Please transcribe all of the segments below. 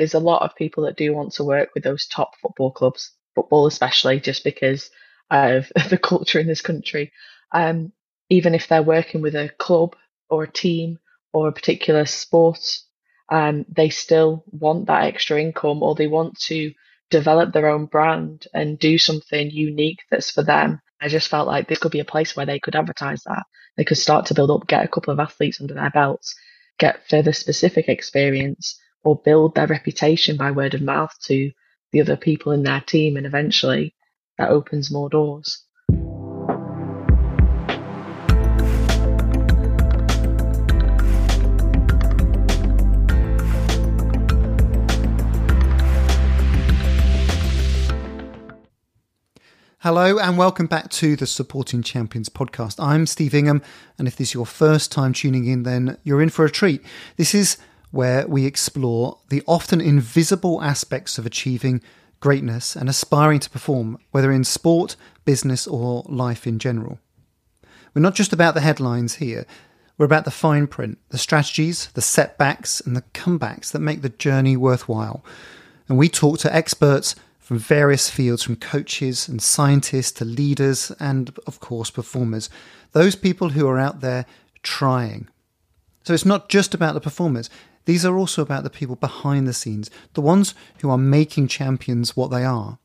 there's a lot of people that do want to work with those top football clubs, football especially, just because of the culture in this country. Um, even if they're working with a club or a team or a particular sport, um, they still want that extra income or they want to develop their own brand and do something unique that's for them. I just felt like this could be a place where they could advertise that. They could start to build up, get a couple of athletes under their belts, get further specific experience, or build their reputation by word of mouth to the other people in their team. And eventually that opens more doors. Hello and welcome back to the Supporting Champions podcast. I'm Steve Ingham, and if this is your first time tuning in, then you're in for a treat. This is where we explore the often invisible aspects of achieving greatness and aspiring to perform, whether in sport, business, or life in general. We're not just about the headlines here, we're about the fine print, the strategies, the setbacks, and the comebacks that make the journey worthwhile. And we talk to experts from various fields, from coaches and scientists to leaders and, of course, performers. Those people who are out there trying. So it's not just about the performers, these are also about the people behind the scenes, the ones who are making champions what they are.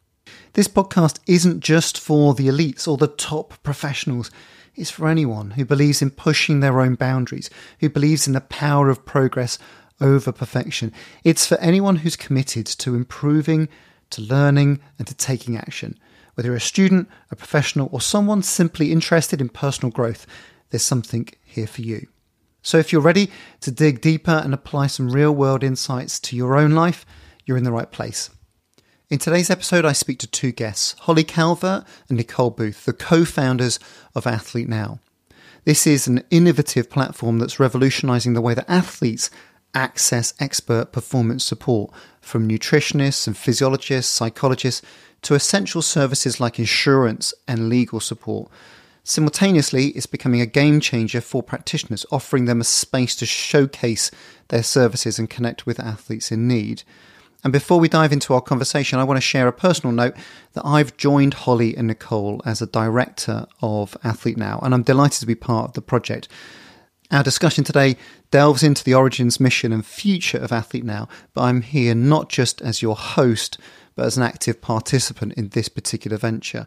This podcast isn't just for the elites or the top professionals. It's for anyone who believes in pushing their own boundaries, who believes in the power of progress over perfection. It's for anyone who's committed to improving to learning and to taking action. Whether you're a student, a professional, or someone simply interested in personal growth, there's something here for you. So if you're ready to dig deeper and apply some real world insights to your own life, you're in the right place. In today's episode, I speak to two guests, Holly Calvert and Nicole Booth, the co founders of Athlete Now. This is an innovative platform that's revolutionizing the way that athletes access expert performance support from nutritionists and physiologists, psychologists, to essential services like insurance and legal support. Simultaneously, it's becoming a game changer for practitioners, offering them a space to showcase their services and connect with athletes in need. And before we dive into our conversation, I want to share a personal note that I've joined Holly and Nicole as a director of Athlete Now, and I'm delighted to be part of the project. Our discussion today delves into the origins, mission, and future of Athlete Now, but I'm here not just as your host, but as an active participant in this particular venture.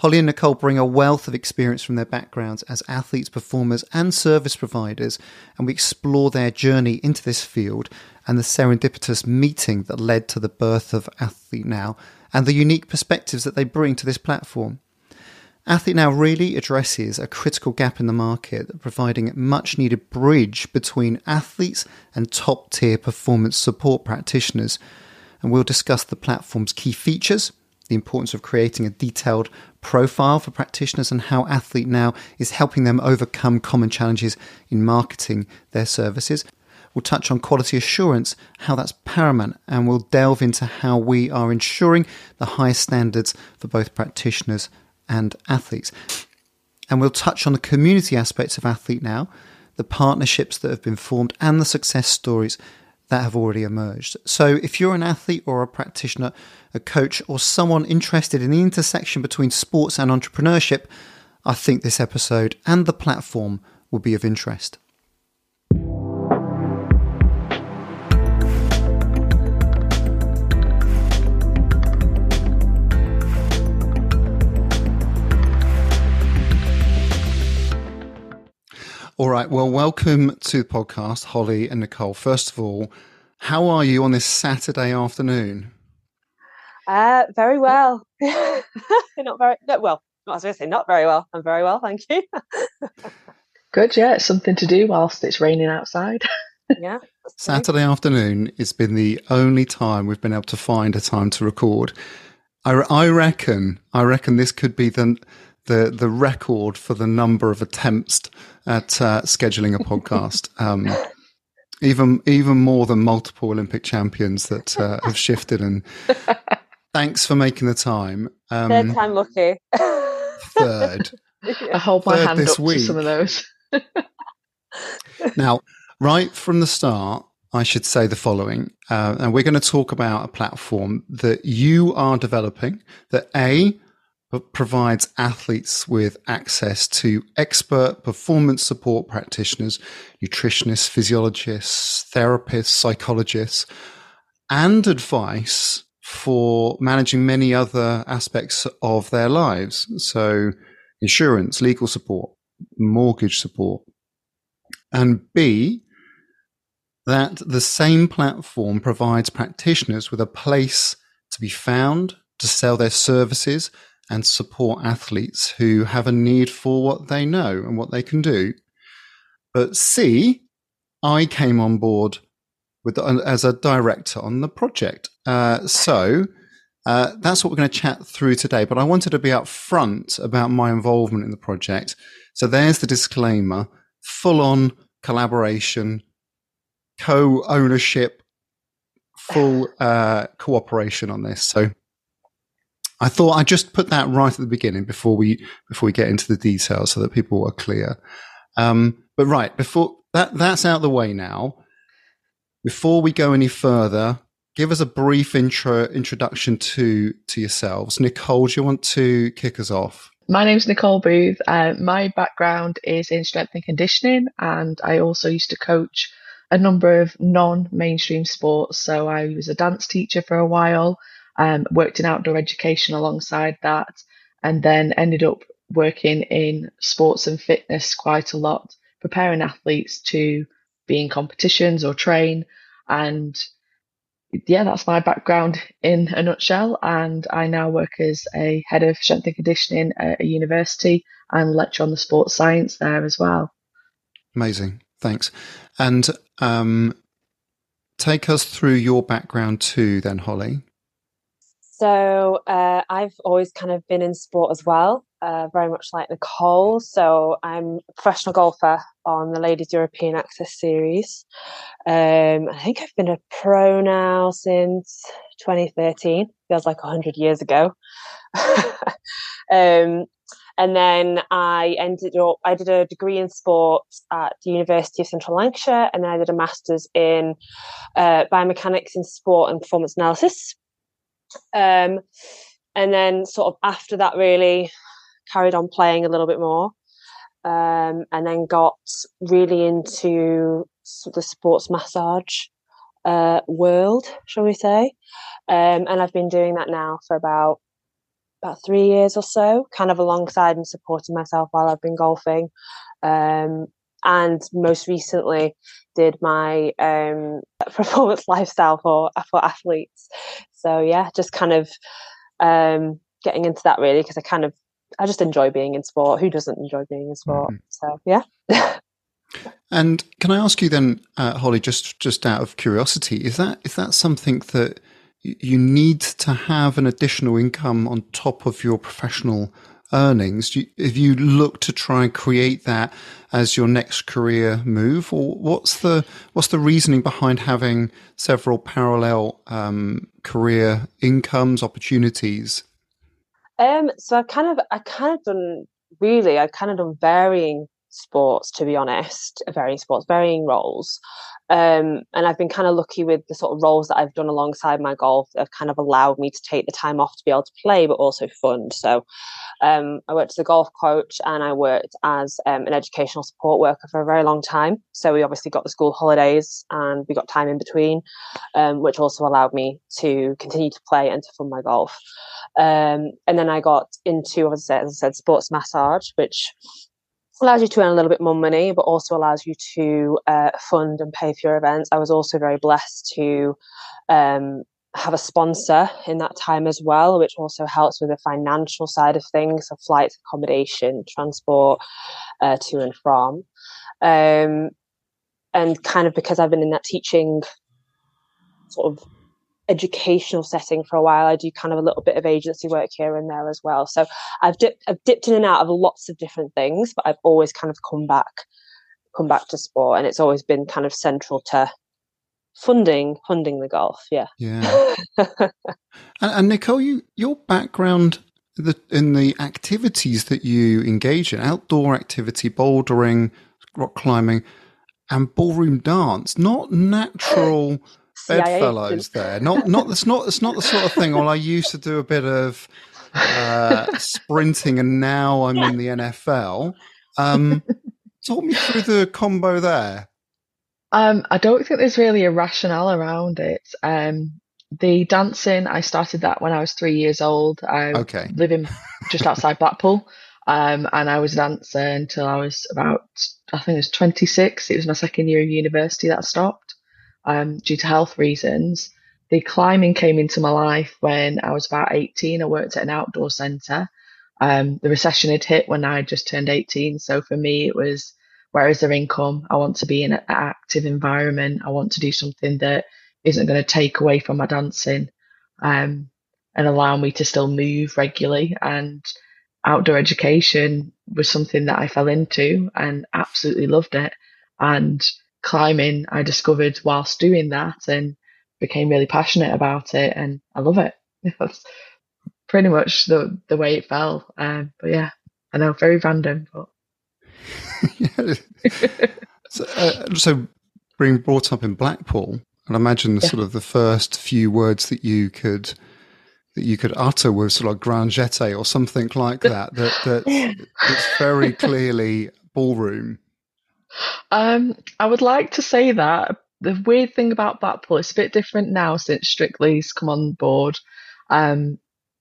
Holly and Nicole bring a wealth of experience from their backgrounds as athletes, performers, and service providers, and we explore their journey into this field and the serendipitous meeting that led to the birth of Athlete Now and the unique perspectives that they bring to this platform. Athlete Now really addresses a critical gap in the market, providing a much needed bridge between athletes and top tier performance support practitioners. And we'll discuss the platform's key features, the importance of creating a detailed profile for practitioners, and how Athlete Now is helping them overcome common challenges in marketing their services. We'll touch on quality assurance, how that's paramount, and we'll delve into how we are ensuring the highest standards for both practitioners and athletes. And we'll touch on the community aspects of Athlete Now, the partnerships that have been formed, and the success stories that have already emerged. So, if you're an athlete or a practitioner, a coach, or someone interested in the intersection between sports and entrepreneurship, I think this episode and the platform will be of interest. All right. Well, welcome to the podcast, Holly and Nicole. First of all, how are you on this Saturday afternoon? Uh, very well. not very no, well. I was going to say not very well. I'm very well, thank you. Good, yeah. It's something to do whilst it's raining outside. yeah. Saturday afternoon It's been the only time we've been able to find a time to record. I, I reckon. I reckon this could be the the the record for the number of attempts at uh, scheduling a podcast. Um, even even more than multiple Olympic champions that uh, have shifted. And thanks for making the time. Um, third time lucky. third. I hold my third hand up week. to some of those. now, right from the start, I should say the following. Uh, and we're going to talk about a platform that you are developing that A, provides athletes with access to expert performance support practitioners, nutritionists, physiologists, therapists, psychologists, and advice for managing many other aspects of their lives. So, insurance, legal support, mortgage support. And B, that the same platform provides practitioners with a place to be found, to sell their services, and support athletes who have a need for what they know and what they can do. But C, I came on board with as a director on the project. Uh, so uh, that's what we're going to chat through today. But I wanted to be upfront about my involvement in the project. So there's the disclaimer: full on collaboration, co ownership, full uh, cooperation on this. So I thought I'd just put that right at the beginning before we before we get into the details, so that people are clear. Um, but right before that that's out the way now. Before we go any further, give us a brief intro introduction to to yourselves. Nicole, do you want to kick us off? My name is Nicole Booth. Uh, my background is in strength and conditioning, and I also used to coach a number of non-mainstream sports. So I was a dance teacher for a while, um, worked in outdoor education alongside that, and then ended up working in sports and fitness quite a lot, preparing athletes to be in competitions or train. And yeah, that's my background in a nutshell. And I now work as a head of strength and conditioning at a university and lecture on the sports science there as well. Amazing. Thanks. And um, take us through your background too, then, Holly. So uh, I've always kind of been in sport as well, uh, very much like Nicole. So I'm a professional golfer on the Ladies European Access Series. Um, I think I've been a pro now since 2013. Feels like 100 years ago. um, and then I ended up, I did a degree in sport at the University of Central Lancashire, and then I did a master's in uh, biomechanics in sport and performance analysis. Um, and then sort of after that, really carried on playing a little bit more. Um, and then got really into the sports massage uh, world, shall we say. Um, and I've been doing that now for about about three years or so, kind of alongside and supporting myself while I've been golfing. Um, and most recently did my um, performance lifestyle for for athletes. So yeah, just kind of um, getting into that really because I kind of I just enjoy being in sport. Who doesn't enjoy being in sport? Mm-hmm. So yeah. and can I ask you then, uh, Holly, just just out of curiosity, is that is that something that you need to have an additional income on top of your professional earnings. If you look to try and create that as your next career move, or what's the what's the reasoning behind having several parallel um, career incomes opportunities? Um, so I kind of I kind of done really I kind of done varying sports to be honest, varying sports, varying roles. Um, and I've been kind of lucky with the sort of roles that I've done alongside my golf that have kind of allowed me to take the time off to be able to play, but also fund. So um, I worked as a golf coach and I worked as um, an educational support worker for a very long time. So we obviously got the school holidays and we got time in between, um, which also allowed me to continue to play and to fund my golf. Um, and then I got into, as I said, as I said sports massage, which allows you to earn a little bit more money, but also allows you to uh, fund and pay for your events. I was also very blessed to um, have a sponsor in that time as well, which also helps with the financial side of things, so flights, accommodation, transport uh, to and from. Um, and kind of because I've been in that teaching sort of educational setting for a while. I do kind of a little bit of agency work here and there as well. So I've dipped I've dipped in and out of lots of different things, but I've always kind of come back come back to sport and it's always been kind of central to funding funding the golf. Yeah. Yeah. and, and Nicole, you your background the, in the activities that you engage in, outdoor activity, bouldering, rock climbing, and ballroom dance. Not natural bedfellows there. Not not it's not it's not the sort of thing. Well, I used to do a bit of uh, sprinting, and now I'm in the NFL. Um, talk me through the combo there. Um, I don't think there's really a rationale around it. Um, the dancing, I started that when I was three years old. I okay. living just outside Blackpool. Um, and I was a dancer until I was about, I think it was 26. It was my second year of university that I stopped um, due to health reasons. The climbing came into my life when I was about 18. I worked at an outdoor centre. Um, the recession had hit when I just turned 18. So for me, it was where is their income? I want to be in an active environment. I want to do something that isn't going to take away from my dancing um, and allow me to still move regularly. And outdoor education was something that I fell into and absolutely loved it. And climbing, I discovered whilst doing that and became really passionate about it. And I love it. That's pretty much the, the way it fell. Um, but yeah, I know, very random, but so, uh, so, being brought up in Blackpool, and I imagine the yeah. sort of the first few words that you could that you could utter were sort of grand jeté or something like that. that that it's very clearly ballroom. Um, I would like to say that the weird thing about Blackpool, it's a bit different now since Strictly's come on board. Um,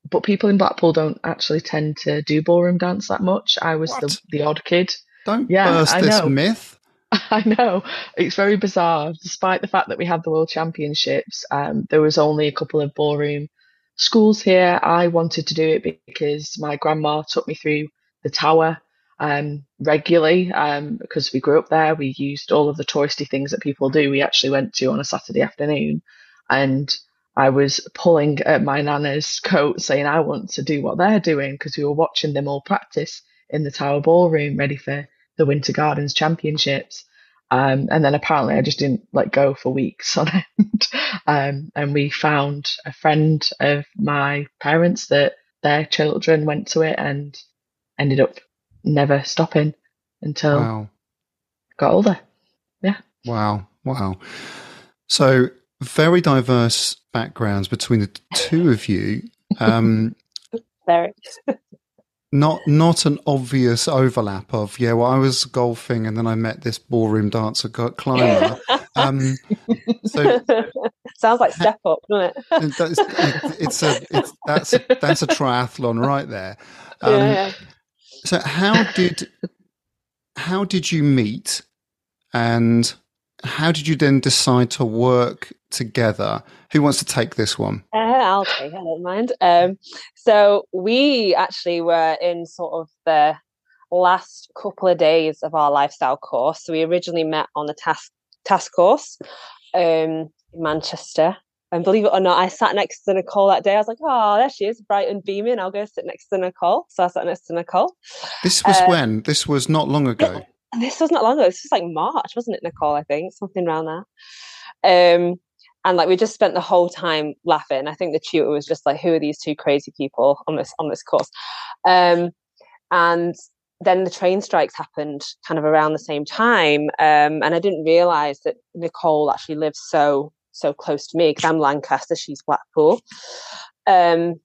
but people in Blackpool don't actually tend to do ballroom dance that much. I was the, the odd kid. Don't yeah, burst I this know. myth. I know it's very bizarre. Despite the fact that we had the World Championships, um, there was only a couple of ballroom schools here. I wanted to do it because my grandma took me through the tower um, regularly um, because we grew up there. We used all of the touristy things that people do. We actually went to on a Saturday afternoon, and I was pulling at my nana's coat saying I want to do what they're doing because we were watching them all practice in the Tower Ballroom, ready for the Winter Gardens Championships. Um, and then apparently I just didn't let go for weeks on end. um, and we found a friend of my parents that their children went to it and ended up never stopping until wow. got older. Yeah. Wow. Wow. So very diverse backgrounds between the two of you. Um, very not not an obvious overlap of yeah well i was golfing and then i met this ballroom dancer climber um, so sounds like step up doesn't it it's, it's a it's, that's that's a triathlon right there um, yeah. So how did how did you meet and how did you then decide to work together. Who wants to take this one? Uh, I'll take. It, I don't mind. Um, so we actually were in sort of the last couple of days of our lifestyle course. So we originally met on the TASS TASS course um, in Manchester. And believe it or not, I sat next to Nicole that day. I was like, oh, there she is, bright and beaming. I'll go sit next to Nicole. So I sat next to Nicole. This was uh, when? This was not long ago. This was not long ago. This was like March, wasn't it, Nicole? I think something around there. Um, and like we just spent the whole time laughing. I think the tutor was just like, "Who are these two crazy people on this on this course?" Um, and then the train strikes happened kind of around the same time, um, and I didn't realize that Nicole actually lives so so close to me because I'm Lancaster, she's Blackpool. Um,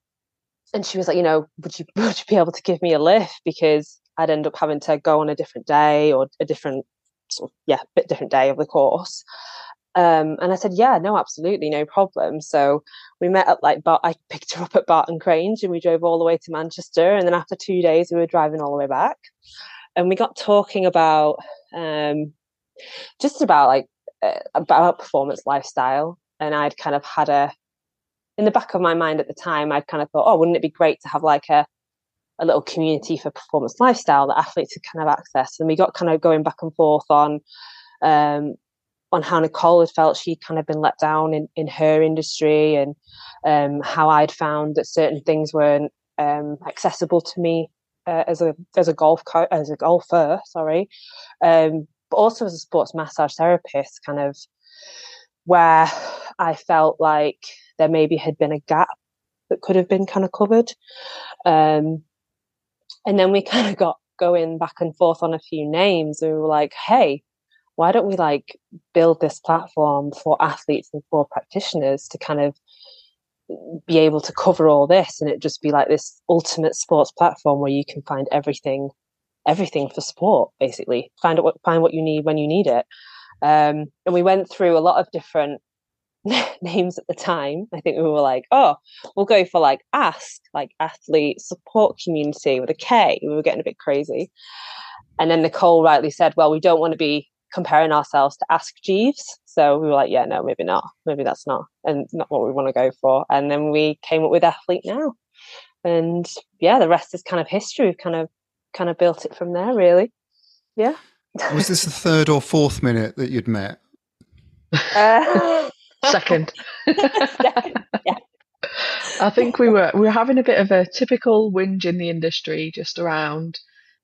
and she was like, you know, would you would you be able to give me a lift because I'd end up having to go on a different day or a different sort of, yeah, bit different day of the course. Um, and I said, yeah, no, absolutely, no problem. So we met at like, Bar- I picked her up at Barton Grange and we drove all the way to Manchester. And then after two days, we were driving all the way back. And we got talking about um, just about like, about performance lifestyle. And I'd kind of had a, in the back of my mind at the time, I'd kind of thought, oh, wouldn't it be great to have like a, a little community for performance lifestyle that athletes could kind of access? And we got kind of going back and forth on um, on how Nicole had felt she'd kind of been let down in, in her industry and um, how I'd found that certain things weren't um, accessible to me uh, as a as a golf co- as a golfer, sorry, um, but also as a sports massage therapist, kind of where I felt like there maybe had been a gap that could have been kind of covered, um, and then we kind of got going back and forth on a few names. We were like, hey, why don't we like build this platform for athletes and for practitioners to kind of be able to cover all this and it just be like this ultimate sports platform where you can find everything everything for sport basically. Find out what find what you need when you need it. Um, and we went through a lot of different names at the time. I think we were like oh we'll go for like ask like athlete support community with a k. We were getting a bit crazy. And then nicole rightly said well we don't want to be comparing ourselves to ask jeeves. So we were like yeah no maybe not. Maybe that's not and not what we want to go for. And then we came up with athlete now. And yeah the rest is kind of history we've kind of kind of built it from there, really. Yeah. Was this the third or fourth minute that you'd met? Uh, Second. Second. Yeah. I think we were we were having a bit of a typical whinge in the industry just around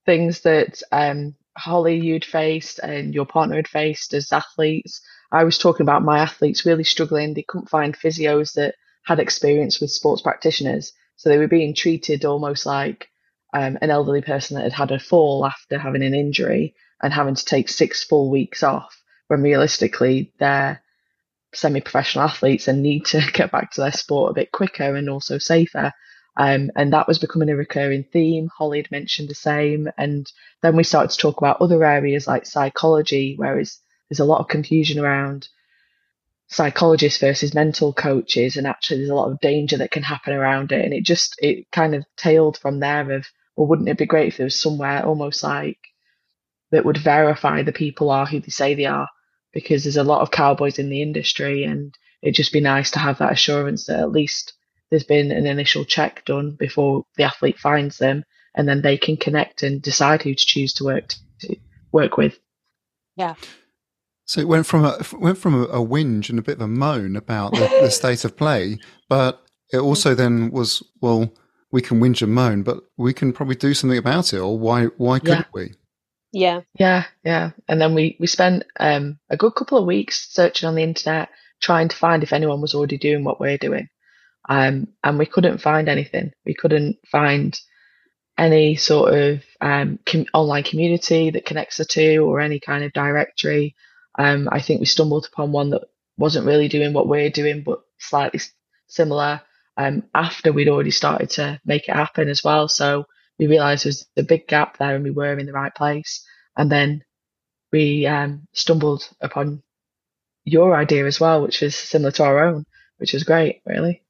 things that um, Holly you'd faced and your partner had faced as athletes. I was talking about my athletes really struggling. They couldn't find physios that had experience with sports practitioners, so they were being treated almost like um, an elderly person that had had a fall after having an injury and having to take six full weeks off when realistically they're semi-professional athletes and need to get back to their sport a bit quicker and also safer. Um, and that was becoming a recurring theme. Holly had mentioned the same. And then we started to talk about other areas like psychology, whereas there's a lot of confusion around psychologists versus mental coaches. And actually, there's a lot of danger that can happen around it. And it just, it kind of tailed from there of well, wouldn't it be great if there was somewhere almost like that would verify the people are who they say they are? Because there's a lot of cowboys in the industry, and it'd just be nice to have that assurance that at least there's been an initial check done before the athlete finds them, and then they can connect and decide who to choose to work to work with. Yeah. So it went from a went from a, a whinge and a bit of a moan about the, the state of play, but it also then was well we can whinge and moan, but we can probably do something about it. Or why why couldn't yeah. we? Yeah, yeah, yeah. And then we we spent um, a good couple of weeks searching on the internet, trying to find if anyone was already doing what we're doing, um, and we couldn't find anything. We couldn't find any sort of um, com- online community that connects the two, or any kind of directory. Um, I think we stumbled upon one that wasn't really doing what we're doing, but slightly similar um, after we'd already started to make it happen as well. So we realised there's a big gap there and we were in the right place. And then we um, stumbled upon your idea as well, which was similar to our own, which was great, really.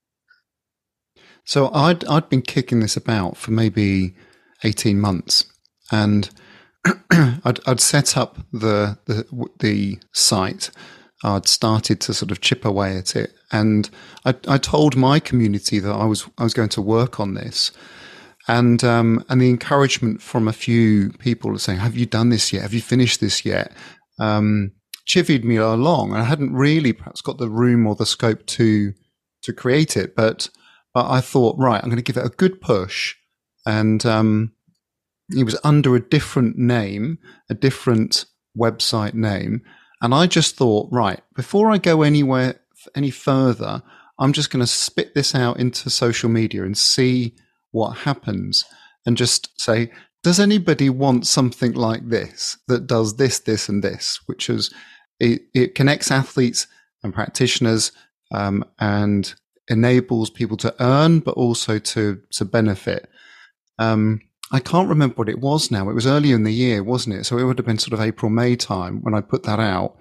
So I'd I'd been kicking this about for maybe eighteen months, and I'd I'd set up the the the site I'd started to sort of chip away at it, and I, I told my community that I was I was going to work on this, and um, and the encouragement from a few people saying, "Have you done this yet? Have you finished this yet?" Um, chivied me along. And I hadn't really perhaps got the room or the scope to to create it, but, but I thought, right, I'm going to give it a good push, and um, it was under a different name, a different website name and I just thought, right, before I go anywhere any further, I'm just going to spit this out into social media and see what happens and just say, does anybody want something like this that does this, this, and this, which is it, it connects athletes and practitioners um, and enables people to earn, but also to to benefit. Um, I can't remember what it was now. It was earlier in the year, wasn't it? So it would have been sort of April, May time when I put that out.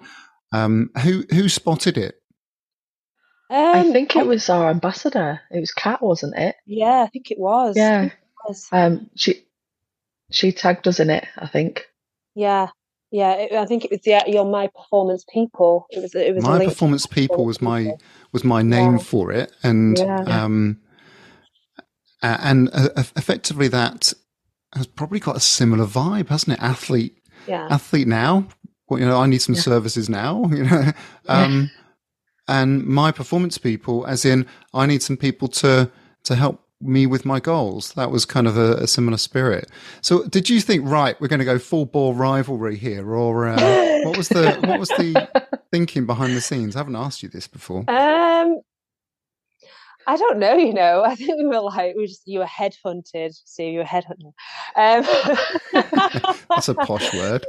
Um, who who spotted it? Um, I think it was our ambassador. It was Kat, wasn't it? Yeah, I think it was. Yeah. It was. Um, she she tagged us in it. I think. Yeah, yeah. It, I think it was the your my performance people. It was. It was my performance people was my was my name yeah. for it, and yeah. um, and uh, effectively that has probably got a similar vibe, hasn't it? Athlete, yeah. athlete now. Well, you know, I need some yeah. services now. You know, um, yeah. And my performance people, as in, I need some people to to help me with my goals. That was kind of a, a similar spirit. So, did you think, right, we're going to go full bore rivalry here, or uh, what was the what was the thinking behind the scenes? I haven't asked you this before. Um, I don't know, you know. I think we were like we were just you were headhunted, so you were headhunted. Um, That's a posh word.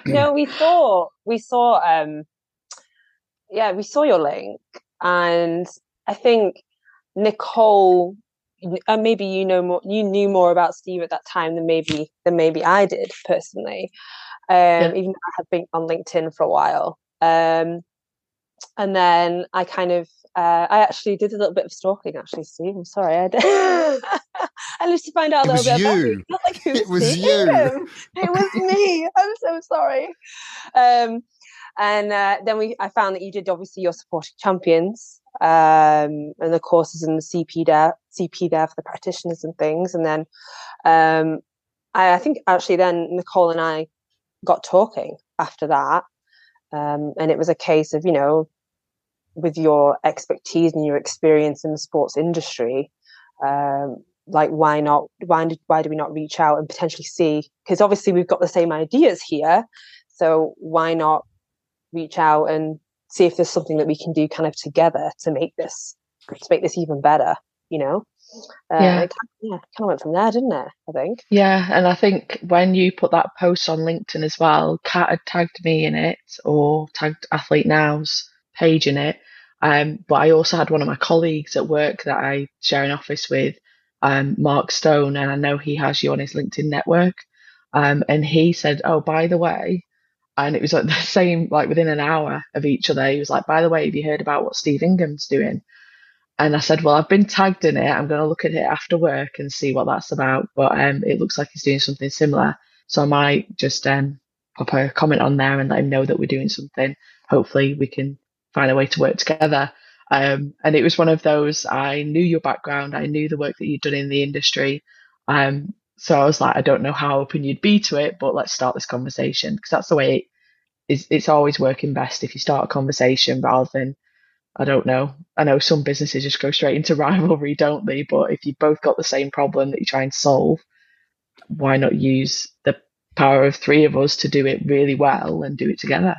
no, we saw we saw um yeah, we saw your link and I think Nicole uh, maybe you know more you knew more about Steve at that time than maybe than maybe I did personally. Um, yeah. even though I had been on LinkedIn for a while. Um, and then I kind of uh, I actually did a little bit of stalking. Actually, Steve, I'm sorry. I did. I lived to find out a little bit you. about Like it was you. It was me. I'm so sorry. Um, and uh, then we, I found that you did obviously your supporting champions um, and the courses in the CPD, CP there for the practitioners and things. And then um, I, I, think actually then Nicole and I got talking after that. Um, and it was a case of, you know, with your expertise and your experience in the sports industry, um, like why not? Why did, why do we not reach out and potentially see? Because obviously we've got the same ideas here, so why not reach out and see if there's something that we can do kind of together to make this to make this even better? You know. Uh, yeah. It, yeah, kind of went from there, didn't it? I think. Yeah, and I think when you put that post on LinkedIn as well, Kat had tagged me in it or tagged Athlete Now's page in it. Um, but I also had one of my colleagues at work that I share an office with, um, Mark Stone, and I know he has you on his LinkedIn network. Um, and he said, "Oh, by the way," and it was like the same, like within an hour of each other. He was like, "By the way, have you heard about what Steve Ingham's doing?" And I said, "Well, I've been tagged in it. I'm going to look at it after work and see what that's about." But um, it looks like he's doing something similar, so I might just um, pop a comment on there and let him know that we're doing something. Hopefully, we can find a way to work together. Um, and it was one of those, I knew your background, I knew the work that you'd done in the industry. Um, so I was like, I don't know how open you'd be to it, but let's start this conversation because that's the way it is. It's always working best if you start a conversation rather than, I don't know. I know some businesses just go straight into rivalry, don't they? But if you've both got the same problem that you're trying to solve, why not use the power of three of us to do it really well and do it together?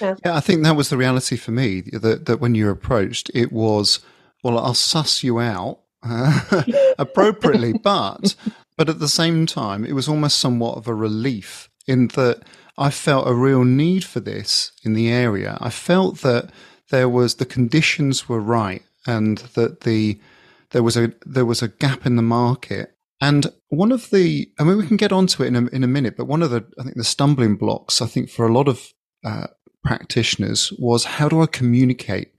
Yeah. yeah, I think that was the reality for me. That that when you approached, it was well, I'll suss you out uh, appropriately, but but at the same time, it was almost somewhat of a relief in that I felt a real need for this in the area. I felt that there was the conditions were right, and that the there was a there was a gap in the market. And one of the, I mean, we can get onto it in a, in a minute, but one of the, I think the stumbling blocks, I think for a lot of uh, practitioners was how do I communicate?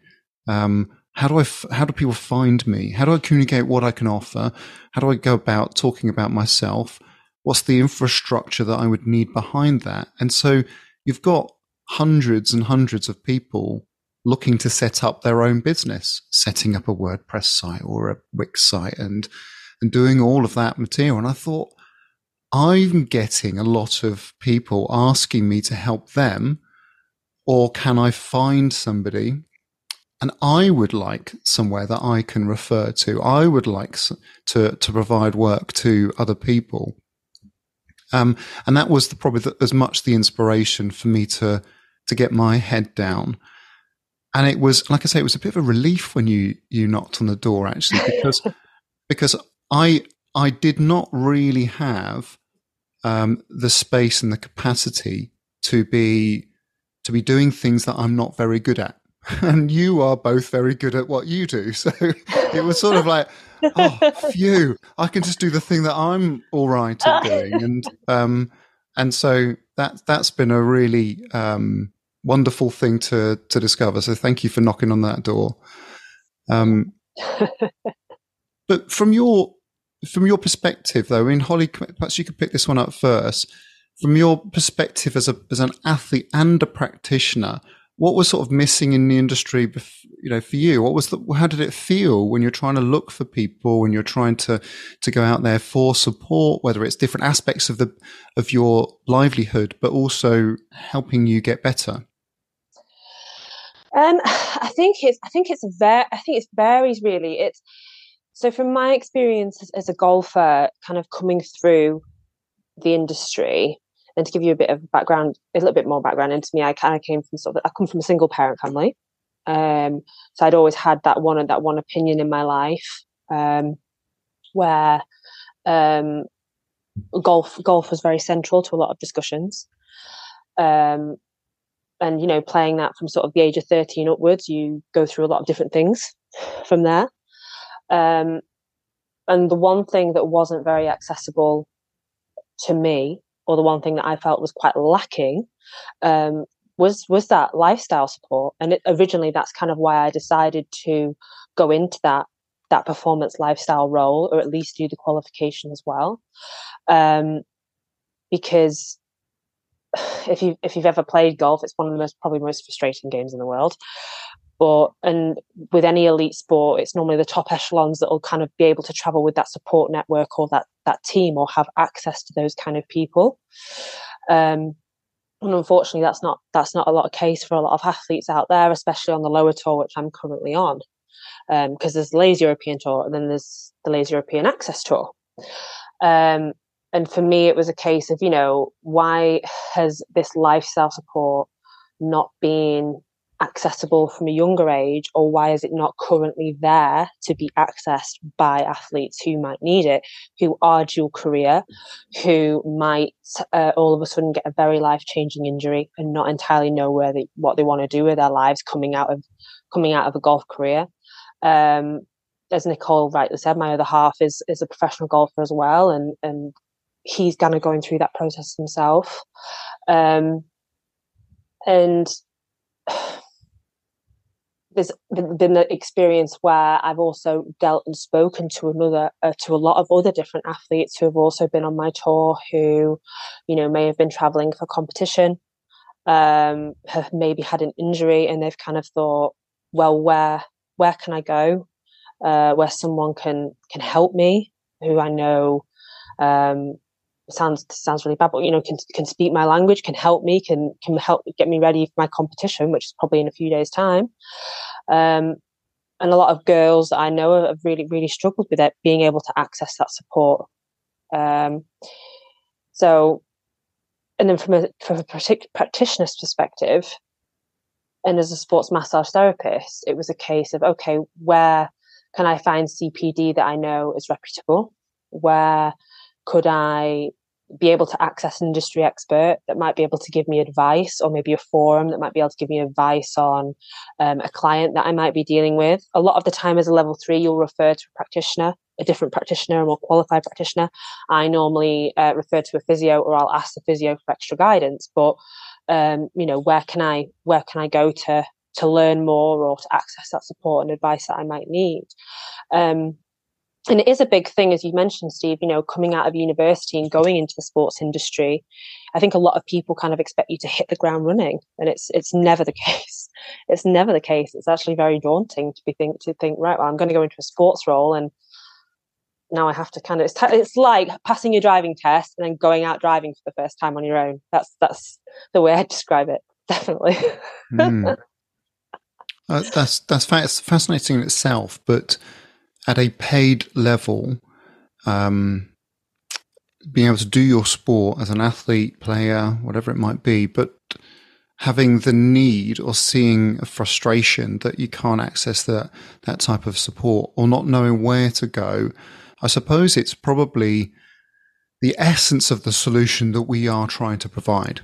Um, how do I, f- how do people find me? How do I communicate what I can offer? How do I go about talking about myself? What's the infrastructure that I would need behind that? And so you've got hundreds and hundreds of people looking to set up their own business, setting up a WordPress site or a Wix site and, and doing all of that material. And I thought, I'm getting a lot of people asking me to help them or can I find somebody and I would like somewhere that I can refer to. I would like to to provide work to other people, um, and that was the, probably the, as much the inspiration for me to to get my head down. And it was, like I say, it was a bit of a relief when you you knocked on the door actually because because I I did not really have um, the space and the capacity to be to be doing things that I'm not very good at. And you are both very good at what you do. So it was sort of like, oh, phew, I can just do the thing that I'm all right at doing. And, um, and so that, that's been a really, um, wonderful thing to, to discover. So thank you for knocking on that door. Um, but from your, from your perspective though, I mean, Holly, perhaps you could pick this one up first from your perspective as a as an athlete and a practitioner, what was sort of missing in the industry, you know, for you? What was the, how did it feel when you're trying to look for people, when you're trying to, to go out there for support, whether it's different aspects of the, of your livelihood, but also helping you get better? Um, I think it's, I think it's very, I think it varies really. It's, so from my experience as, as a golfer, kind of coming through the industry, and to give you a bit of background, a little bit more background into me, I kind of came from sort of, I come from a single parent family. Um, so I'd always had that one that one opinion in my life, um, where um, golf golf was very central to a lot of discussions. Um, and you know, playing that from sort of the age of thirteen upwards, you go through a lot of different things from there. Um, and the one thing that wasn't very accessible to me, or the one thing that I felt was quite lacking, um, was was that lifestyle support. And it, originally, that's kind of why I decided to go into that that performance lifestyle role, or at least do the qualification as well, um, because if you if you've ever played golf, it's one of the most probably most frustrating games in the world. But and with any elite sport, it's normally the top echelons that will kind of be able to travel with that support network or that that team or have access to those kind of people. Um, and unfortunately, that's not that's not a lot of case for a lot of athletes out there, especially on the lower tour, which I'm currently on. Because um, there's the Ladies European Tour, and then there's the Ladies European Access Tour. Um, and for me, it was a case of, you know, why has this lifestyle support not been accessible from a younger age, or why is it not currently there to be accessed by athletes who might need it, who are dual career, who might uh, all of a sudden get a very life changing injury and not entirely know where they, what they want to do with their lives coming out of coming out of a golf career. Um, as Nicole rightly said, my other half is is a professional golfer as well, and and he's kind of going through that process himself. Um, and there's been the experience where I've also dealt and spoken to another uh, to a lot of other different athletes who have also been on my tour who, you know, may have been traveling for competition, um, have maybe had an injury, and they've kind of thought, well, where where can I go, uh, where someone can can help me, who I know um, sounds sounds really bad, but you know, can can speak my language, can help me, can can help get me ready for my competition, which is probably in a few days' time. Um, and a lot of girls that I know have really really struggled with it, being able to access that support. Um, so, and then from a from a practitioner's perspective, and as a sports massage therapist, it was a case of okay, where can I find CPD that I know is reputable? Where could I be able to access an industry expert that might be able to give me advice or maybe a forum that might be able to give me advice on um, a client that I might be dealing with. A lot of the time as a level three, you'll refer to a practitioner, a different practitioner, a more qualified practitioner. I normally uh, refer to a physio or I'll ask the physio for extra guidance, but um, you know, where can I, where can I go to, to learn more or to access that support and advice that I might need? Um, and it is a big thing, as you mentioned, Steve, you know, coming out of university and going into the sports industry. I think a lot of people kind of expect you to hit the ground running, and it's it's never the case. It's never the case. It's actually very daunting to be think to think, right, well, I'm going to go into a sports role and now I have to kind of it's, t- it's like passing your driving test and then going out driving for the first time on your own. That's that's the way I describe it. Definitely. mm. uh, that's that's fascinating in itself, but at a paid level, um, being able to do your sport as an athlete, player, whatever it might be, but having the need or seeing a frustration that you can't access that that type of support or not knowing where to go, I suppose it's probably the essence of the solution that we are trying to provide.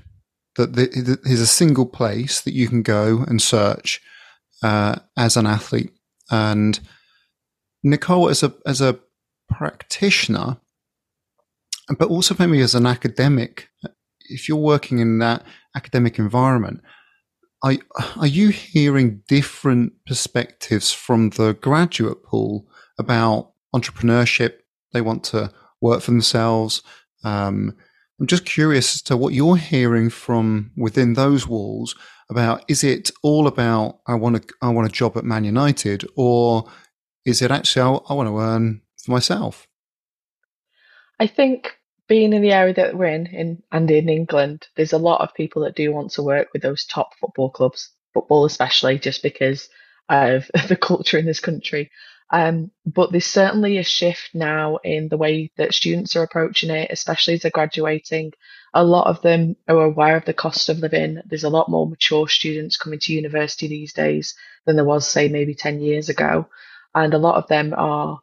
That there's a single place that you can go and search uh, as an athlete, and Nicole, as a as a practitioner, but also maybe as an academic, if you're working in that academic environment, are are you hearing different perspectives from the graduate pool about entrepreneurship? They want to work for themselves. Um, I'm just curious as to what you're hearing from within those walls about. Is it all about I want to I want a job at Man United, or is it actually I, I want to earn for myself? I think being in the area that we're in, in and in England, there's a lot of people that do want to work with those top football clubs, football especially, just because of the culture in this country. Um, but there's certainly a shift now in the way that students are approaching it, especially as they're graduating. A lot of them are aware of the cost of living. There's a lot more mature students coming to university these days than there was, say, maybe 10 years ago. And a lot of them are,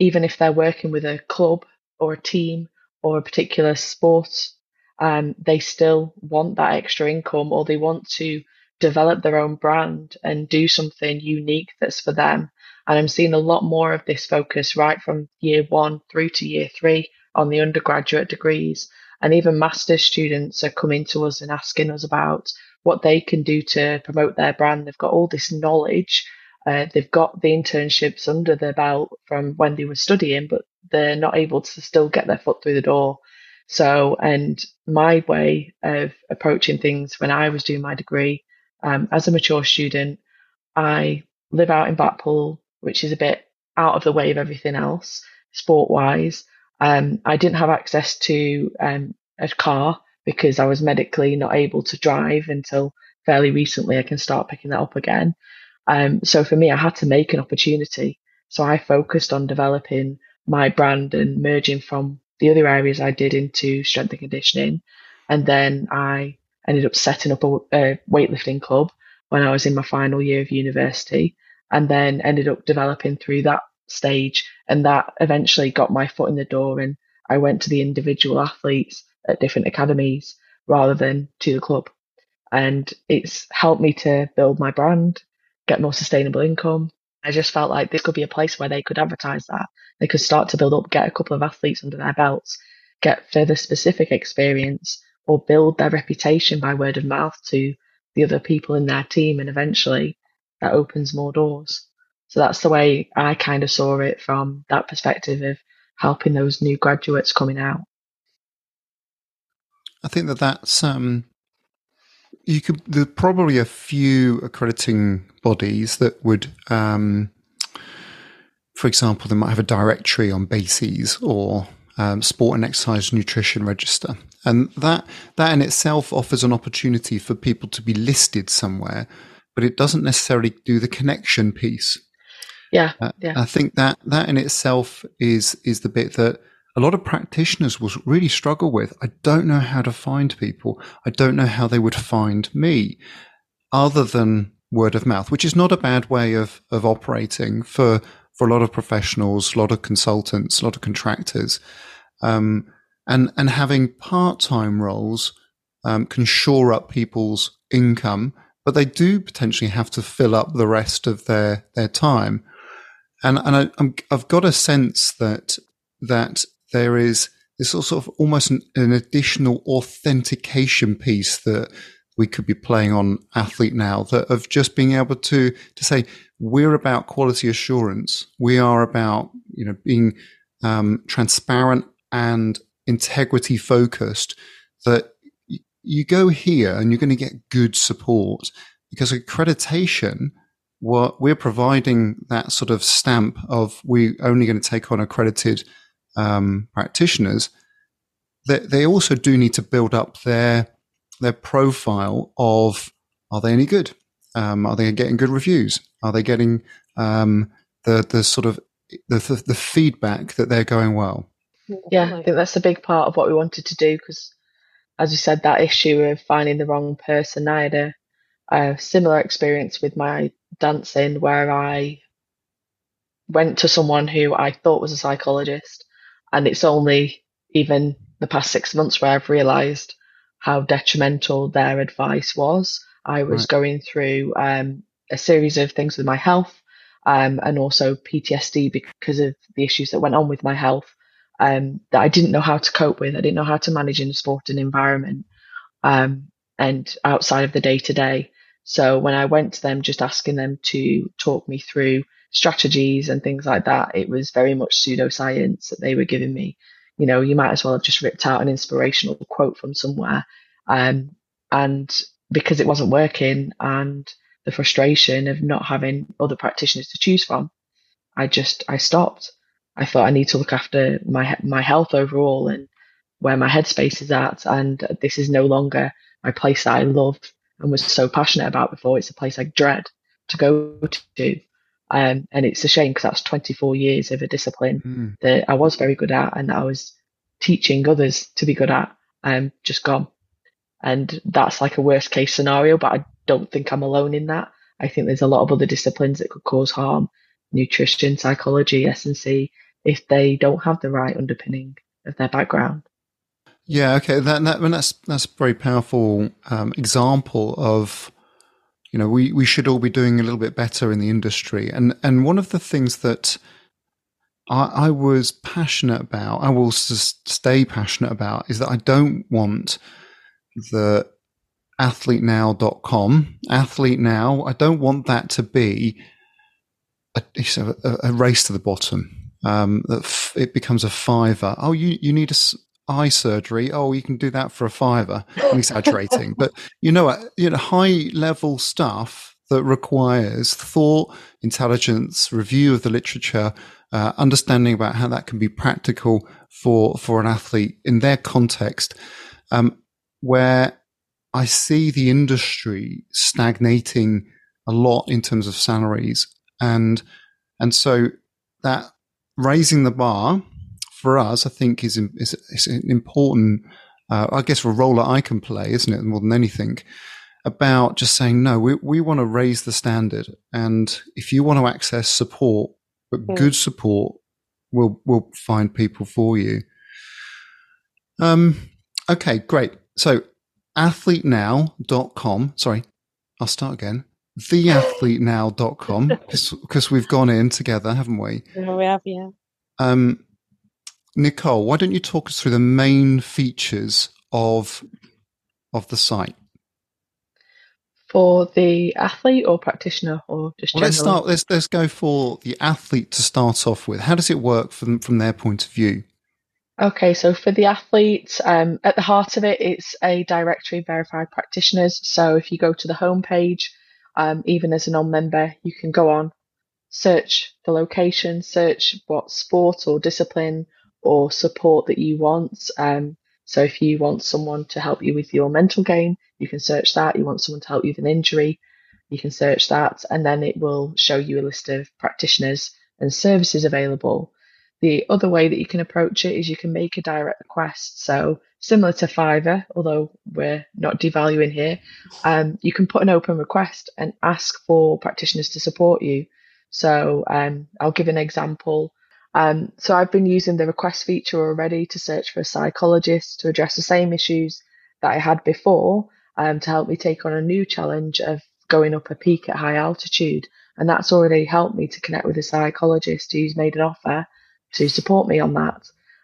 even if they're working with a club or a team or a particular sport, um, they still want that extra income or they want to develop their own brand and do something unique that's for them. And I'm seeing a lot more of this focus right from year one through to year three on the undergraduate degrees. And even master's students are coming to us and asking us about what they can do to promote their brand. They've got all this knowledge. Uh, they've got the internships under their belt from when they were studying, but they're not able to still get their foot through the door. So, and my way of approaching things when I was doing my degree um, as a mature student, I live out in Blackpool, which is a bit out of the way of everything else, sport wise. Um, I didn't have access to um, a car because I was medically not able to drive until fairly recently. I can start picking that up again. Um, so for me, I had to make an opportunity. So I focused on developing my brand and merging from the other areas I did into strength and conditioning. And then I ended up setting up a, a weightlifting club when I was in my final year of university, and then ended up developing through that stage. And that eventually got my foot in the door, and I went to the individual athletes at different academies rather than to the club. And it's helped me to build my brand, get more sustainable income. I just felt like this could be a place where they could advertise that. They could start to build up, get a couple of athletes under their belts, get further specific experience, or build their reputation by word of mouth to the other people in their team. And eventually that opens more doors. So that's the way I kind of saw it from that perspective of helping those new graduates coming out. I think that that's um, you could. There's probably a few accrediting bodies that would, um, for example, they might have a directory on BASES or um, Sport and Exercise Nutrition Register, and that that in itself offers an opportunity for people to be listed somewhere, but it doesn't necessarily do the connection piece. Yeah, uh, yeah. I think that that in itself is is the bit that a lot of practitioners will really struggle with. I don't know how to find people. I don't know how they would find me, other than word of mouth, which is not a bad way of of operating for for a lot of professionals, a lot of consultants, a lot of contractors. Um, and and having part time roles um, can shore up people's income, but they do potentially have to fill up the rest of their their time. And and I, i have got a sense that that there is this sort of almost an, an additional authentication piece that we could be playing on athlete now that of just being able to to say we're about quality assurance. We are about you know being um, transparent and integrity focused that you go here and you're going to get good support because accreditation what we're providing that sort of stamp of we're only going to take on accredited um, practitioners they, they also do need to build up their their profile of are they any good? Um, are they getting good reviews? Are they getting um, the the sort of the, the, the feedback that they're going well? Yeah, I think that's a big part of what we wanted to do because, as you said, that issue of finding the wrong person. I had a, a similar experience with my dancing where I went to someone who I thought was a psychologist, and it's only even the past six months where I've realised how detrimental their advice was. I was right. going through um, a series of things with my health um, and also PTSD because of the issues that went on with my health um, that I didn't know how to cope with. I didn't know how to manage in a sporting environment um, and outside of the day to day. So when I went to them, just asking them to talk me through strategies and things like that, it was very much pseudoscience that they were giving me. You know, you might as well have just ripped out an inspirational quote from somewhere. Um, and because it wasn't working and the frustration of not having other practitioners to choose from, I just, I stopped. I thought I need to look after my my health overall and where my headspace is at. And this is no longer my place that I loved and was so passionate about before. It's a place I dread to go to. Um, and it's a shame because that's 24 years of a discipline mm. that I was very good at and that I was teaching others to be good at, um, just gone. And that's like a worst case scenario, but I don't think I'm alone in that. I think there's a lot of other disciplines that could cause harm, nutrition, psychology, S&C, if they don't have the right underpinning of their background. Yeah, okay, that, that that's that's a very powerful um, example of you know we, we should all be doing a little bit better in the industry, and and one of the things that I, I was passionate about, I will stay passionate about, is that I don't want the athletenow.com athlete now. I don't want that to be a, a, a race to the bottom. Um, that it becomes a fiver. Oh, you, you need a, eye surgery. Oh, you can do that for a fiver. I'm exaggerating, but you know, you know, high level stuff that requires thought, intelligence, review of the literature, uh, understanding about how that can be practical for for an athlete in their context, um, where I see the industry stagnating a lot in terms of salaries, and and so that raising the bar for us, I think is is, is an important, uh, I guess, a role that I can play, isn't it, more than anything, about just saying no. We we want to raise the standard, and if you want to access support, but mm. good support, we'll we'll find people for you. Um. Okay, great. So, athletenow.com. Sorry, I'll start again theathletenow.com because we've gone in together, haven't we? Yeah, we have, yeah. Um, Nicole, why don't you talk us through the main features of of the site? For the athlete or practitioner, or just well, let's start. Let's let's go for the athlete to start off with. How does it work from from their point of view? Okay, so for the athletes, um, at the heart of it, it's a directory of verified practitioners. So if you go to the homepage, um, even as a non-member, you can go on, search the location, search what sport or discipline or support that you want. Um, so if you want someone to help you with your mental game, you can search that. You want someone to help you with an injury, you can search that, and then it will show you a list of practitioners and services available. The other way that you can approach it is you can make a direct request. So similar to Fiverr, although we're not devaluing here, um, you can put an open request and ask for practitioners to support you. So um, I'll give an example. Um, so I've been using the request feature already to search for a psychologist to address the same issues that I had before um, to help me take on a new challenge of going up a peak at high altitude. And that's already helped me to connect with a psychologist who's made an offer to support me on that.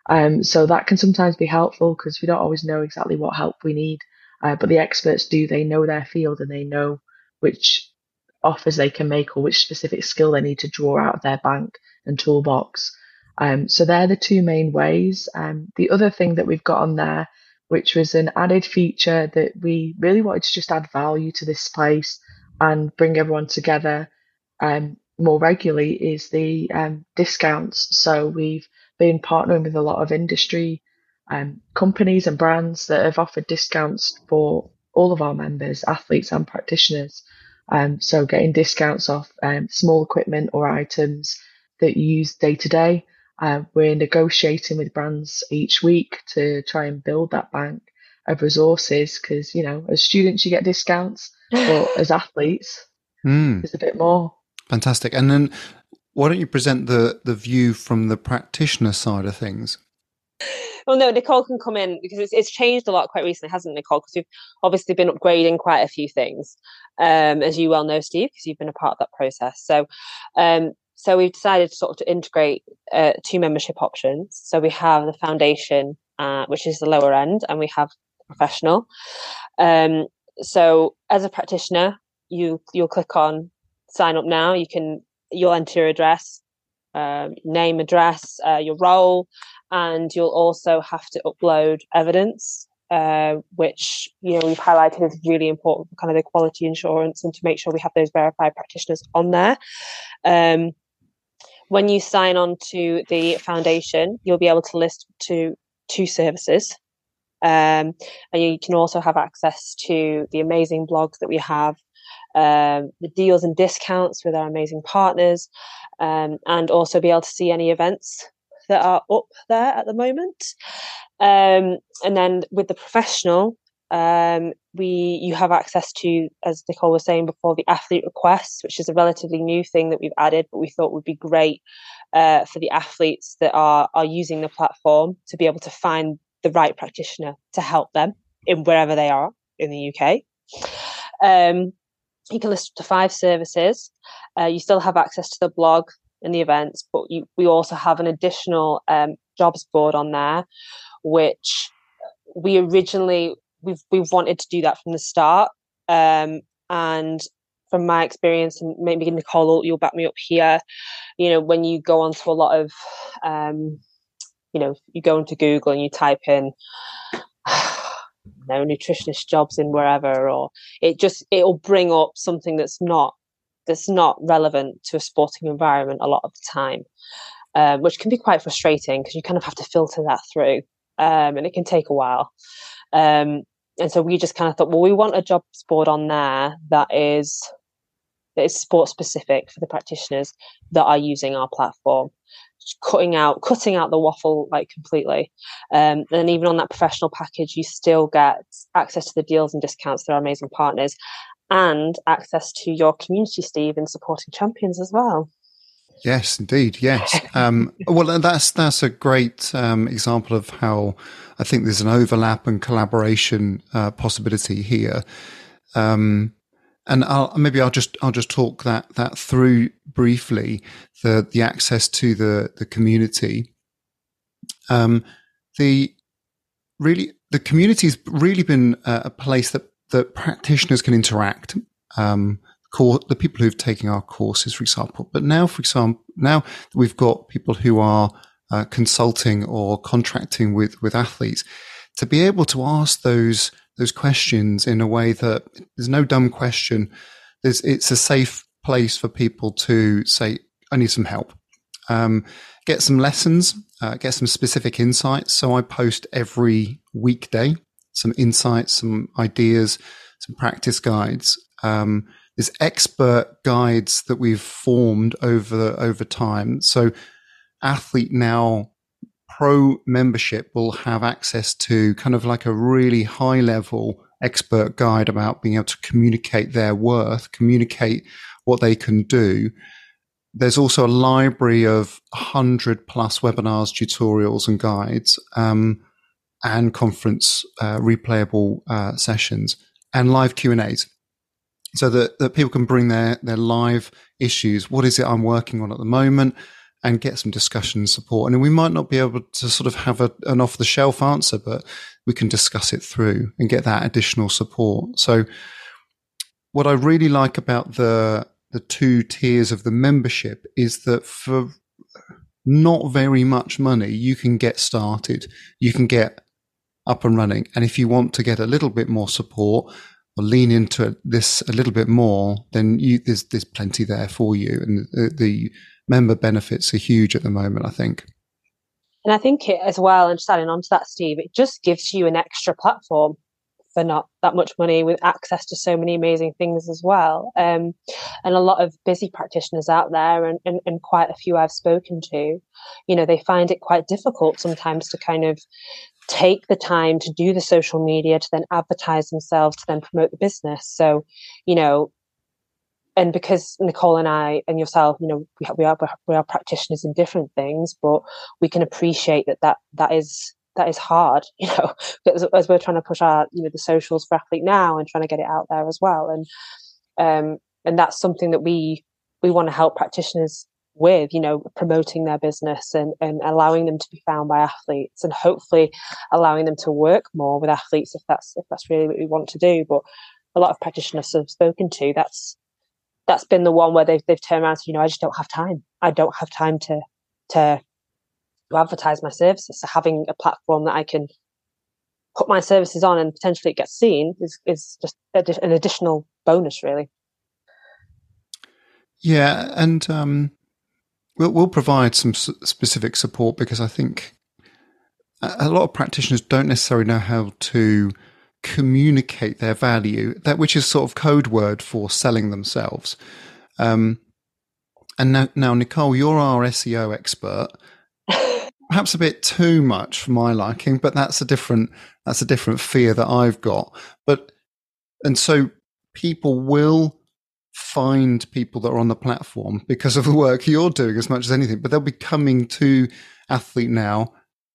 Um, so that can sometimes be helpful because we don't always know exactly what help we need. Uh, but the experts do, they know their field and they know which offers they can make or which specific skill they need to draw out of their bank and toolbox. Um, so they're the two main ways. Um, the other thing that we've got on there, which was an added feature that we really wanted to just add value to this place and bring everyone together um, more regularly, is the um, discounts. So we've been partnering with a lot of industry um, companies and brands that have offered discounts for all of our members, athletes and practitioners. Um, so getting discounts off small equipment or items that you use day to day. Uh, we're negotiating with brands each week to try and build that bank of resources because, you know, as students, you get discounts, but as athletes, mm. there's a bit more. Fantastic. And then why don't you present the, the view from the practitioner side of things? Well, no, Nicole can come in because it's, it's changed a lot quite recently, hasn't Nicole? Because we've obviously been upgrading quite a few things, um, as you well know, Steve, because you've been a part of that process. So, um, so we've decided to sort of to integrate uh, two membership options. So we have the foundation, uh, which is the lower end, and we have professional. Um, so as a practitioner, you you'll click on sign up now. You can you'll enter your address, uh, name, address, uh, your role, and you'll also have to upload evidence uh, which you know we've highlighted is really important for kind of the quality insurance and to make sure we have those verified practitioners on there. Um, when you sign on to the foundation, you'll be able to list to two services. Um, and you can also have access to the amazing blogs that we have um, the deals and discounts with our amazing partners, um, and also be able to see any events that are up there at the moment. Um, and then with the professional, um, we you have access to, as Nicole was saying before, the athlete requests, which is a relatively new thing that we've added, but we thought would be great uh, for the athletes that are are using the platform to be able to find the right practitioner to help them in wherever they are in the UK. Um, you can list to five services. Uh, you still have access to the blog and the events, but you, we also have an additional um, jobs board on there, which we originally we've we've wanted to do that from the start. Um, and from my experience, and maybe Nicole, you'll back me up here. You know, when you go onto a lot of, um, you know, you go into Google and you type in, know, nutritionist jobs in wherever, or it just it'll bring up something that's not that's not relevant to a sporting environment a lot of the time, um, which can be quite frustrating because you kind of have to filter that through, um, and it can take a while. Um, and so we just kind of thought, well, we want a jobs board on there that is that is sport specific for the practitioners that are using our platform cutting out cutting out the waffle like completely um, and even on that professional package you still get access to the deals and discounts through our amazing partners and access to your community steve in supporting champions as well Yes, indeed. Yes. Um, well, that's that's a great um, example of how I think there's an overlap and collaboration uh, possibility here. Um, and I'll, maybe I'll just I'll just talk that that through briefly. The the access to the the community. Um, the really the community's really been a, a place that that practitioners can interact. Um, the people who've taken our courses, for example. But now, for example, now we've got people who are uh, consulting or contracting with, with athletes to be able to ask those, those questions in a way that there's no dumb question. There's, it's a safe place for people to say, I need some help. Um, get some lessons, uh, get some specific insights. So I post every weekday some insights, some ideas, some practice guides. Um, there's expert guides that we've formed over over time. So athlete now pro membership will have access to kind of like a really high level expert guide about being able to communicate their worth, communicate what they can do. There's also a library of 100 plus webinars, tutorials, and guides, um, and conference uh, replayable uh, sessions and live Q and A's so that, that people can bring their, their live issues. What is it I'm working on at the moment? And get some discussion and support. And we might not be able to sort of have a, an off the shelf answer, but we can discuss it through and get that additional support. So what I really like about the, the two tiers of the membership is that for not very much money, you can get started. You can get up and running. And if you want to get a little bit more support, or lean into this a little bit more, then you, there's there's plenty there for you, and the, the member benefits are huge at the moment. I think. And I think it as well, and just adding on to that, Steve, it just gives you an extra platform for not that much money with access to so many amazing things as well. Um, and a lot of busy practitioners out there, and, and, and quite a few I've spoken to, you know, they find it quite difficult sometimes to kind of take the time to do the social media to then advertise themselves to then promote the business. So you know and because Nicole and I and yourself, you know, we, we are we are practitioners in different things, but we can appreciate that that that is that is hard, you know, as, as we're trying to push our you know the socials for athlete now and trying to get it out there as well, and um and that's something that we we want to help practitioners with you know promoting their business and, and allowing them to be found by athletes and hopefully allowing them to work more with athletes if that's if that's really what we want to do. But a lot of practitioners have spoken to that's that's been the one where they've, they've turned around and said, you know i just don't have time. I don't have time to to to advertise my services. So having a platform that i can put my services on and potentially it gets seen is is just an additional bonus really. Yeah and um We'll, we'll provide some s- specific support because I think a lot of practitioners don't necessarily know how to communicate their value, that which is sort of code word for selling themselves. Um, and now, now, Nicole, you're our SEO expert. Perhaps a bit too much for my liking, but that's a different that's a different fear that I've got. But and so people will find people that are on the platform because of the work you're doing as much as anything, but they'll be coming to Athlete Now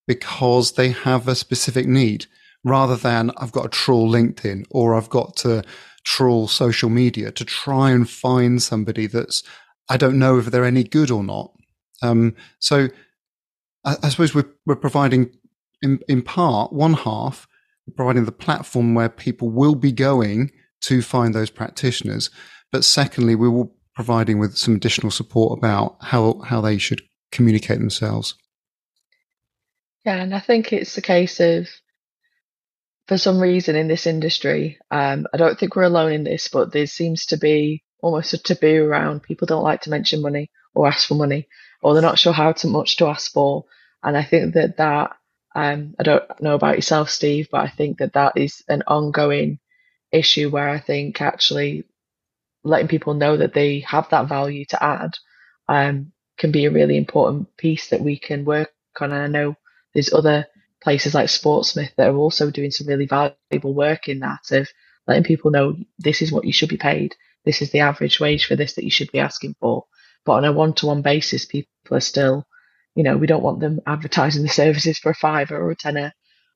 because they have a specific need rather than I've got to trawl LinkedIn or I've got to trawl social media to try and find somebody that's, I don't know if they're any good or not. Um, so I, I, suppose we're, we're providing in, in part one half, providing the platform where people will be going to find those practitioners. But secondly, we will providing with some additional support about how, how they should communicate themselves. Yeah, and I think it's a case of for some reason in this industry, um, I don't think we're alone in this, but there seems to be almost a taboo around people don't like to mention money or ask for money, or they're not sure how to much to ask for. And I think that that um, I don't know about yourself, Steve, but I think that that is an ongoing issue where I think actually letting people know that they have that value to add um, can be a really important piece that we can work on. And I know there's other places like Sportsmith that are also doing some really valuable work in that of letting people know this is what you should be paid. This is the average wage for this that you should be asking for. But on a one to one basis, people are still, you know, we don't want them advertising the services for a fiver or a tenner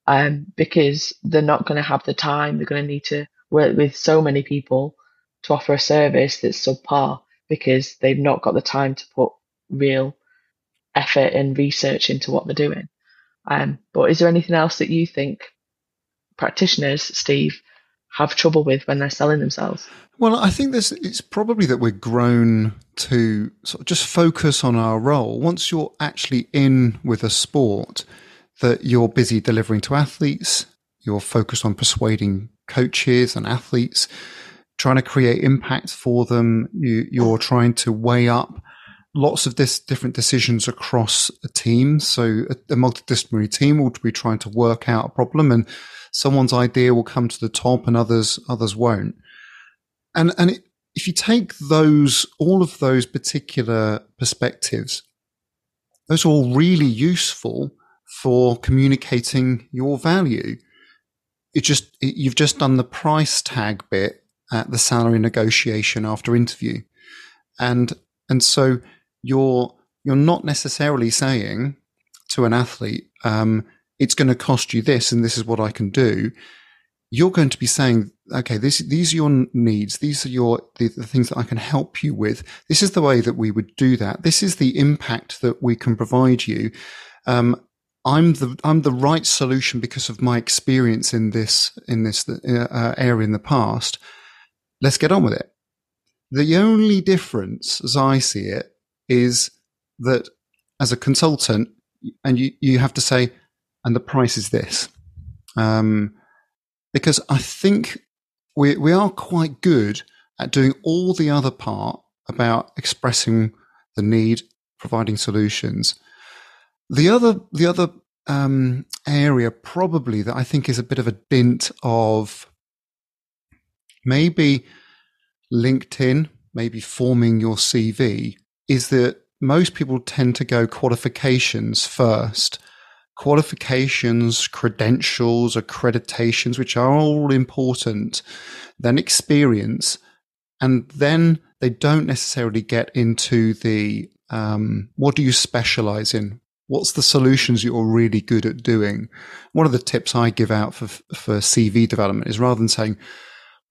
um, because they're not going to have the time. They're going to need to work with so many people to offer a service that's subpar because they've not got the time to put real effort and research into what they're doing. Um, but is there anything else that you think practitioners, Steve, have trouble with when they're selling themselves? Well, I think this it's probably that we're grown to sort of just focus on our role. Once you're actually in with a sport, that you're busy delivering to athletes, you're focused on persuading coaches and athletes, trying to create impact for them. You, you're trying to weigh up lots of this different decisions across a team. So a, a, multidisciplinary team will be trying to work out a problem and someone's idea will come to the top and others, others won't. And, and it, if you take those, all of those particular perspectives, those are all really useful for communicating your value. It just, it, you've just done the price tag bit at the salary negotiation after interview. And, and so you're you're not necessarily saying to an athlete, um, it's going to cost you this, and this is what I can do. You're going to be saying, okay, this, these are your needs. These are your the, the things that I can help you with. This is the way that we would do that. This is the impact that we can provide you. Um, I'm the I'm the right solution because of my experience in this in this uh, area in the past. Let's get on with it. The only difference, as I see it, is that as a consultant, and you, you have to say, and the price is this. Um, because I think we, we are quite good at doing all the other part about expressing the need, providing solutions. The other, the other um, area probably that I think is a bit of a dint of maybe LinkedIn, maybe forming your CV is that most people tend to go qualifications first. Qualifications, credentials, accreditations, which are all important, then experience, and then they don't necessarily get into the um, what do you specialize in? What's the solutions you're really good at doing? One of the tips I give out for, for CV development is rather than saying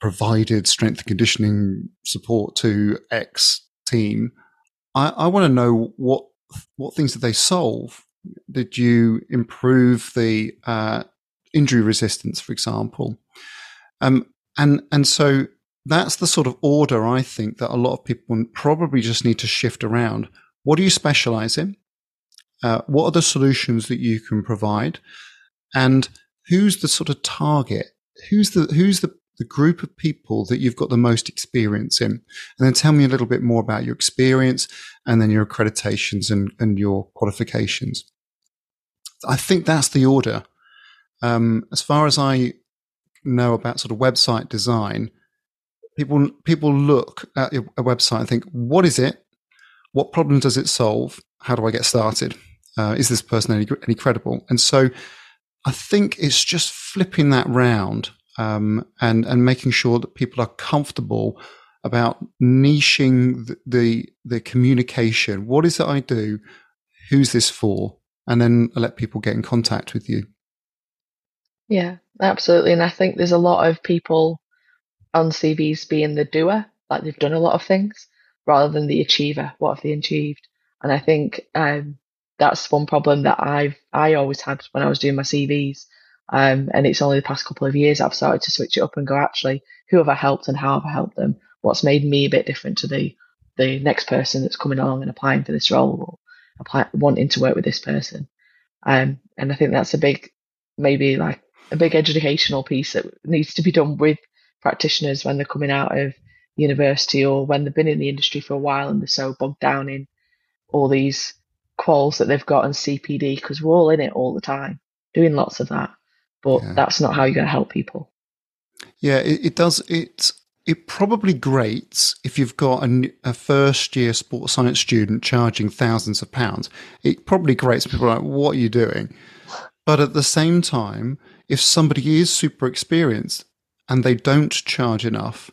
provided strength and conditioning support to X team, I, I want to know what what things did they solve? Did you improve the uh, injury resistance, for example? Um, and and so that's the sort of order I think that a lot of people probably just need to shift around. What do you specialize in? Uh, what are the solutions that you can provide? And who's the sort of target? Who's the who's the the group of people that you've got the most experience in. And then tell me a little bit more about your experience and then your accreditations and, and your qualifications. I think that's the order. Um, as far as I know about sort of website design, people people look at a website and think, what is it? What problem does it solve? How do I get started? Uh, is this person any, any credible? And so I think it's just flipping that round um, and and making sure that people are comfortable about niching the, the, the communication. What is it I do? Who's this for? And then let people get in contact with you. Yeah, absolutely. And I think there's a lot of people on CVs being the doer, like they've done a lot of things, rather than the achiever. What have they achieved? And I think um, that's one problem that I've I always had when I was doing my CVs. Um, and it's only the past couple of years I've started to switch it up and go, actually, who have I helped and how have I helped them? What's made me a bit different to the the next person that's coming along and applying for this role or apply, wanting to work with this person? Um, and I think that's a big, maybe like a big educational piece that needs to be done with practitioners when they're coming out of university or when they've been in the industry for a while and they're so bogged down in all these quals that they've got and CPD because we're all in it all the time, doing lots of that. But yeah. that's not how you're going to help people. Yeah, it, it does. It it probably grates if you've got a, a, first year sports science student charging thousands of pounds. It probably grates people like, what are you doing? But at the same time, if somebody is super experienced and they don't charge enough,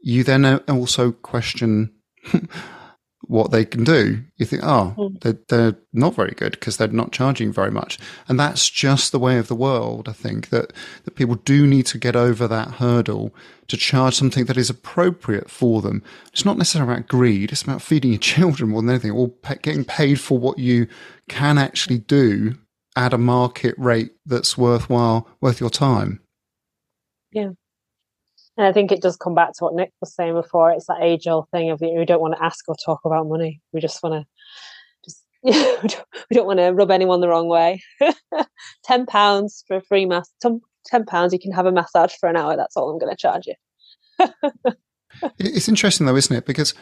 you then also question what they can do. You think, oh, hmm. they're, they're not very good because they're not charging very much. And that's just the way of the world, I think, that, that people do need to get over that hurdle to charge something that is appropriate for them. It's not necessarily about greed, it's about feeding your children more than anything, or getting paid for what you can actually do at a market rate that's worthwhile, worth your time. Yeah. And I think it does come back to what Nick was saying before. It's that age old thing of we don't want to ask or talk about money. We just want to just we, don't, we don't want to rub anyone the wrong way. ten pounds for a free mass. Ten pounds, you can have a massage for an hour. That's all I'm going to charge you. it's interesting though, isn't it? Because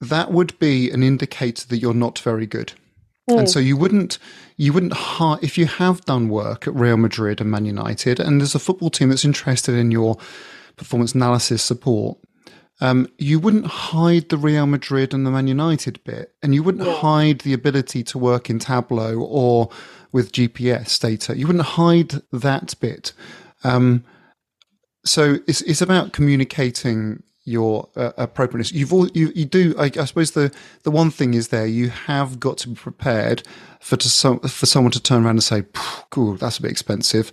that would be an indicator that you're not very good. And hmm. so you wouldn't you wouldn't hire if you have done work at Real Madrid and Man United, and there's a football team that's interested in your performance analysis support. Um, you wouldn't hide the Real Madrid and the Man United bit, and you wouldn't yeah. hide the ability to work in Tableau or with GPS data. You wouldn't hide that bit. Um, so it's it's about communicating your uh, appropriateness. You've all, you you do. I, I, suppose the the one thing is there. You have got to be prepared for to so, for someone to turn around and say, "Cool, that's a bit expensive.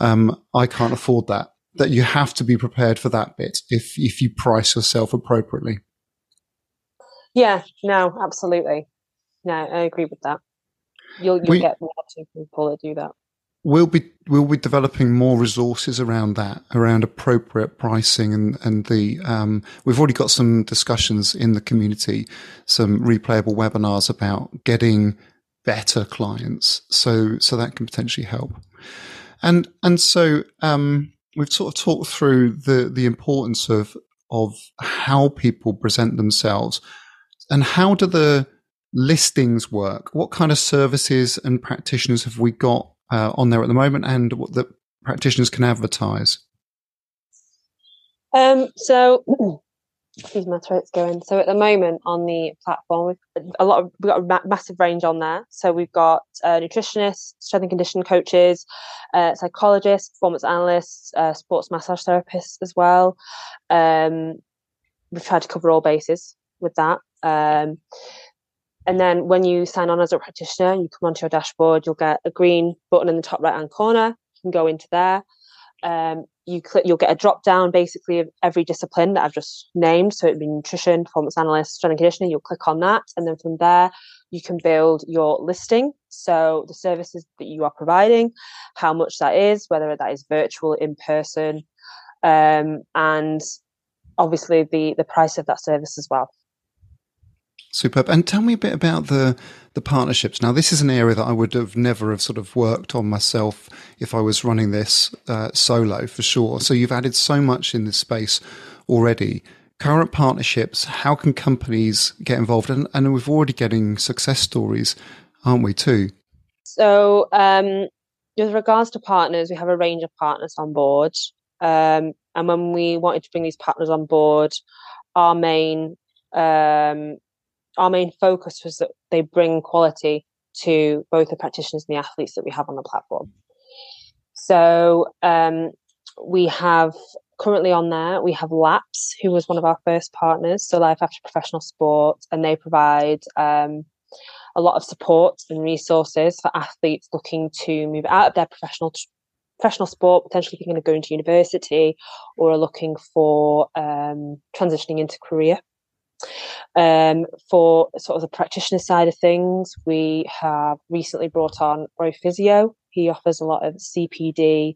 Um, I can't afford that." That you have to be prepared for that bit if if you price yourself appropriately. Yeah. No. Absolutely. No, I agree with that. You'll you'll we, get more people that do that we'll be we'll be developing more resources around that, around appropriate pricing, and and the um, we've already got some discussions in the community, some replayable webinars about getting better clients. So so that can potentially help, and and so um, we've sort of talked through the the importance of of how people present themselves, and how do the listings work? What kind of services and practitioners have we got uh, on there at the moment and what the practitioners can advertise? Um, so, excuse my throat's going. So at the moment on the platform, we've a lot of we've got a ma- massive range on there. So we've got uh, nutritionists, strength and conditioning coaches, uh, psychologists, performance analysts, uh, sports massage therapists as well. Um, we've tried to cover all bases with that. Um, and then when you sign on as a practitioner, you come onto your dashboard, you'll get a green button in the top right hand corner. You can go into there. Um, you click, you'll get a drop down basically of every discipline that I've just named. So it'd be nutrition, performance analyst, strength and conditioning. You'll click on that. And then from there, you can build your listing. So the services that you are providing, how much that is, whether that is virtual, in person, um, and obviously the, the price of that service as well. Superb. And tell me a bit about the the partnerships. Now, this is an area that I would have never have sort of worked on myself if I was running this uh, solo for sure. So you've added so much in this space already. Current partnerships. How can companies get involved? And, and we're already getting success stories, aren't we? Too. So um, with regards to partners, we have a range of partners on board. Um, and when we wanted to bring these partners on board, our main um, our main focus was that they bring quality to both the practitioners and the athletes that we have on the platform. So um, we have currently on there, we have LAPS, who was one of our first partners, so Life After Professional Sport, and they provide um, a lot of support and resources for athletes looking to move out of their professional professional sport, potentially thinking of going to university, or are looking for um, transitioning into career. Um, for sort of the practitioner side of things, we have recently brought on Roy Physio. He offers a lot of CPD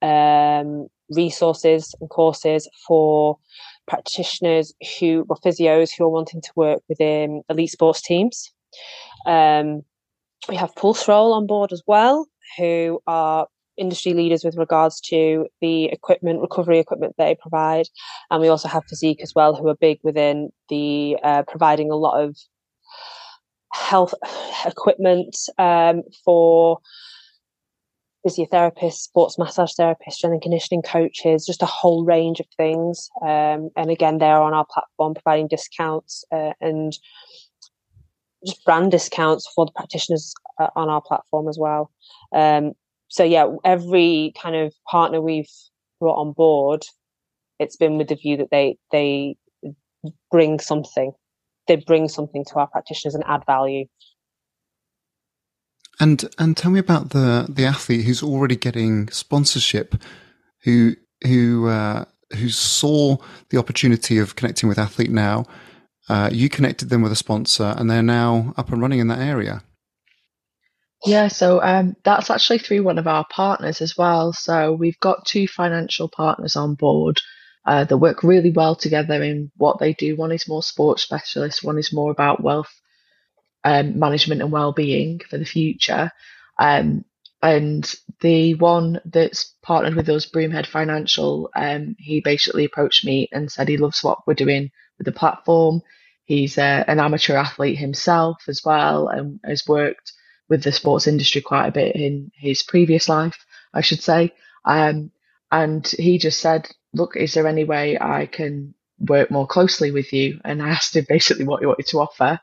um, resources and courses for practitioners who, or physios who are wanting to work within elite sports teams. Um, we have Pulseroll on board as well, who are industry leaders with regards to the equipment, recovery equipment they provide. And we also have Physique as well, who are big within the uh, providing a lot of health equipment um, for physiotherapists, sports massage therapists, strength and conditioning coaches, just a whole range of things. Um, and again, they're on our platform providing discounts uh, and just brand discounts for the practitioners uh, on our platform as well. Um, so yeah, every kind of partner we've brought on board, it's been with the view that they they bring something, they bring something to our practitioners and add value. And and tell me about the the athlete who's already getting sponsorship, who who uh, who saw the opportunity of connecting with Athlete Now. Uh, you connected them with a sponsor, and they're now up and running in that area. Yeah, so um, that's actually through one of our partners as well. So we've got two financial partners on board uh, that work really well together in what they do. One is more sports specialist, one is more about wealth um, management and well-being for the future. Um, and the one that's partnered with us, Broomhead Financial, um, he basically approached me and said he loves what we're doing with the platform. He's uh, an amateur athlete himself as well and has worked with the sports industry quite a bit in his previous life, I should say. Um, and he just said, Look, is there any way I can work more closely with you? And I asked him basically what he wanted to offer.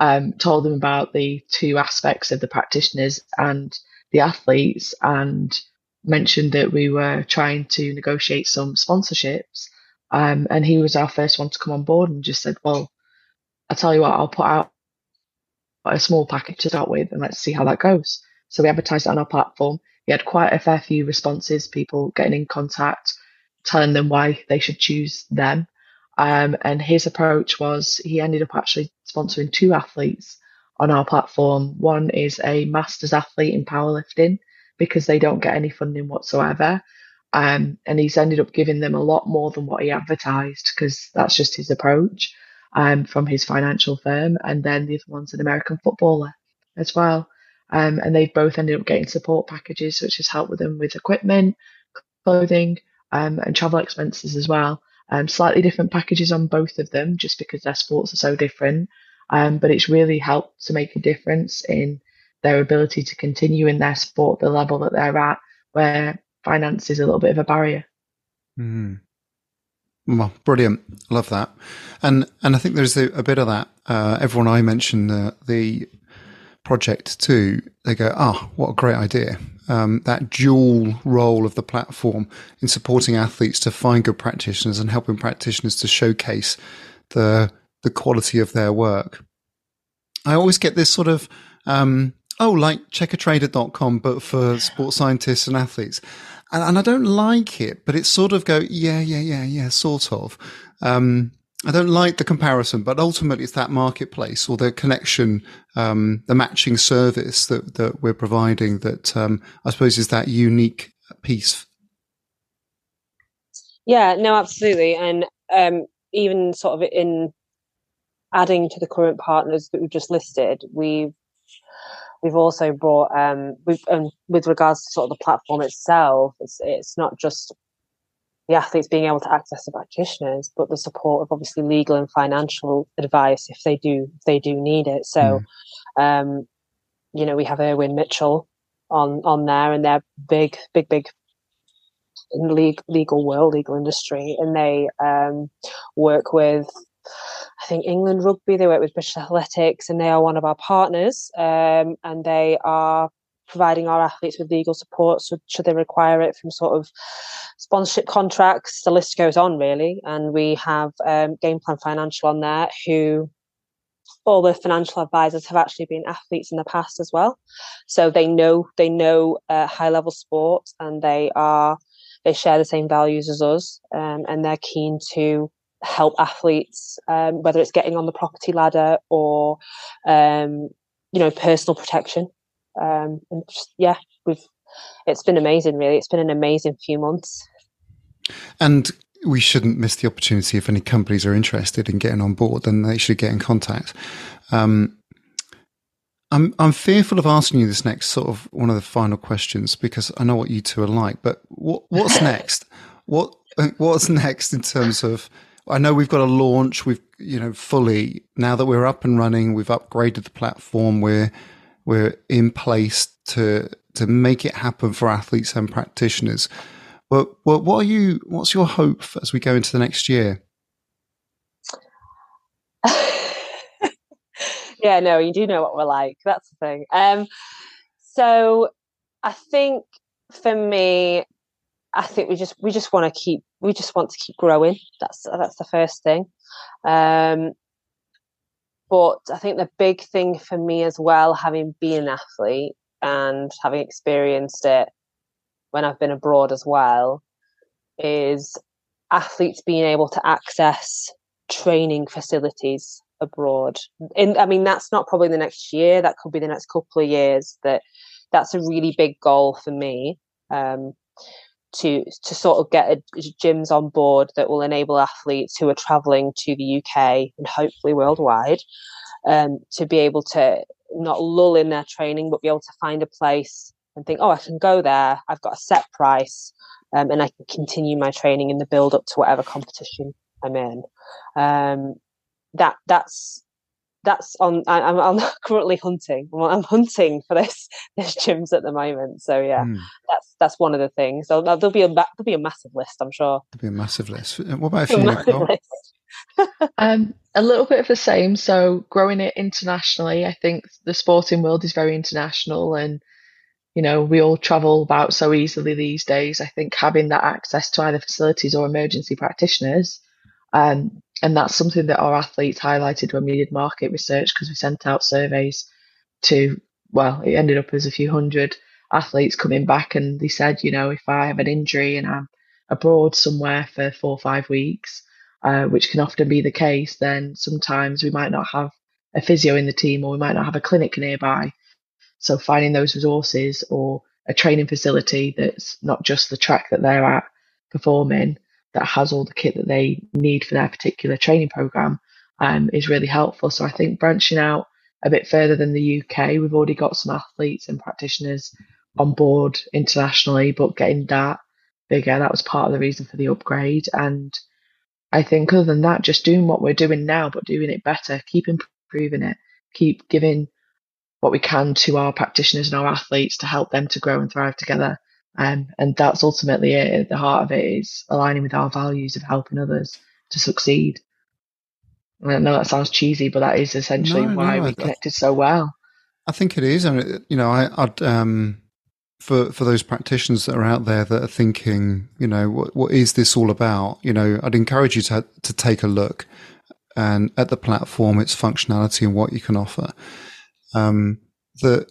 Um, told him about the two aspects of the practitioners and the athletes, and mentioned that we were trying to negotiate some sponsorships. Um, and he was our first one to come on board and just said, Well, I tell you what, I'll put out a small package to start with and let's see how that goes. So we advertised on our platform. We had quite a fair few responses, people getting in contact, telling them why they should choose them. Um, and his approach was he ended up actually sponsoring two athletes on our platform. One is a master's athlete in powerlifting because they don't get any funding whatsoever. Um, and he's ended up giving them a lot more than what he advertised because that's just his approach um, from his financial firm, and then the other one's an American footballer as well. Um, and they've both ended up getting support packages, which has helped with them with equipment, clothing, um, and travel expenses as well. Um, slightly different packages on both of them, just because their sports are so different. Um, but it's really helped to make a difference in their ability to continue in their sport, the level that they're at, where finance is a little bit of a barrier. Mm. Well, brilliant. Love that. And and I think there's a, a bit of that. Uh, everyone I mention the, the project to, they go, oh, what a great idea. Um, that dual role of the platform in supporting athletes to find good practitioners and helping practitioners to showcase the the quality of their work. I always get this sort of, um, oh, like checkertrader.com, but for sports scientists and athletes and, and I don't like it, but it's sort of go, yeah, yeah, yeah, yeah, sort of. Um, I don't like the comparison, but ultimately it's that marketplace or the connection, um, the matching service that, that we're providing that, um, I suppose is that unique piece. Yeah, no, absolutely. And, um, even sort of in adding to the current partners that we've just listed, we've we've also brought um, we've, um, with regards to sort of the platform itself it's it's not just the athletes being able to access the practitioners but the support of obviously legal and financial advice if they do if they do need it so mm. um, you know we have Irwin Mitchell on on there, and they're big, big, big in the legal, legal world, legal industry, and they um, work with. I think England Rugby, they work with British Athletics, and they are one of our partners. Um, and they are providing our athletes with legal support so should they require it from sort of sponsorship contracts the list goes on really and we have um, game plan financial on there who all the financial advisors have actually been athletes in the past as well so they know they know uh, high level sport and they are they share the same values as us um, and they're keen to help athletes um, whether it's getting on the property ladder or um, you know personal protection um, and just, yeah, we've it's been amazing. Really, it's been an amazing few months. And we shouldn't miss the opportunity if any companies are interested in getting on board, then they should get in contact. Um, I'm I'm fearful of asking you this next sort of one of the final questions because I know what you two are like. But what what's next? what what's next in terms of? I know we've got a launch. We've you know fully now that we're up and running. We've upgraded the platform. We're we're in place to to make it happen for athletes and practitioners. But what, what are you? What's your hope as we go into the next year? yeah, no, you do know what we're like. That's the thing. Um, so I think for me, I think we just we just want to keep we just want to keep growing. That's that's the first thing. Um, but I think the big thing for me as well, having been an athlete and having experienced it when I've been abroad as well, is athletes being able to access training facilities abroad. In, I mean, that's not probably the next year. That could be the next couple of years. That that's a really big goal for me. Um, to to sort of get a, gyms on board that will enable athletes who are traveling to the UK and hopefully worldwide um, to be able to not lull in their training but be able to find a place and think oh I can go there. I've got a set price um, and I can continue my training in the build up to whatever competition I'm in. Um, that that's that's on. I, am I'm, I'm currently hunting. I'm hunting for this this gyms at the moment. So yeah, mm. that's that's one of the things. So there'll be a there'll be a massive list. I'm sure. There'll be a massive list. Uh, what about you, um, a little bit of the same. So growing it internationally, I think the sporting world is very international, and you know we all travel about so easily these days. I think having that access to either facilities or emergency practitioners um, and that's something that our athletes highlighted when we did market research because we sent out surveys to, well, it ended up as a few hundred athletes coming back and they said, you know, if I have an injury and I'm abroad somewhere for four or five weeks, uh, which can often be the case, then sometimes we might not have a physio in the team or we might not have a clinic nearby. So finding those resources or a training facility that's not just the track that they're at performing that has all the kit that they need for their particular training program um, is really helpful. So I think branching out a bit further than the UK, we've already got some athletes and practitioners on board internationally, but getting that bigger, that was part of the reason for the upgrade. And I think other than that, just doing what we're doing now, but doing it better, keep improving it, keep giving what we can to our practitioners and our athletes to help them to grow and thrive together. Um, and that's ultimately it. At the heart of it is aligning with our values of helping others to succeed. I know that sounds cheesy, but that is essentially no, why no, we connected so well. I think it is, and you know, I, would um, for for those practitioners that are out there that are thinking, you know, what what is this all about? You know, I'd encourage you to to take a look and at the platform, its functionality and what you can offer. Um, that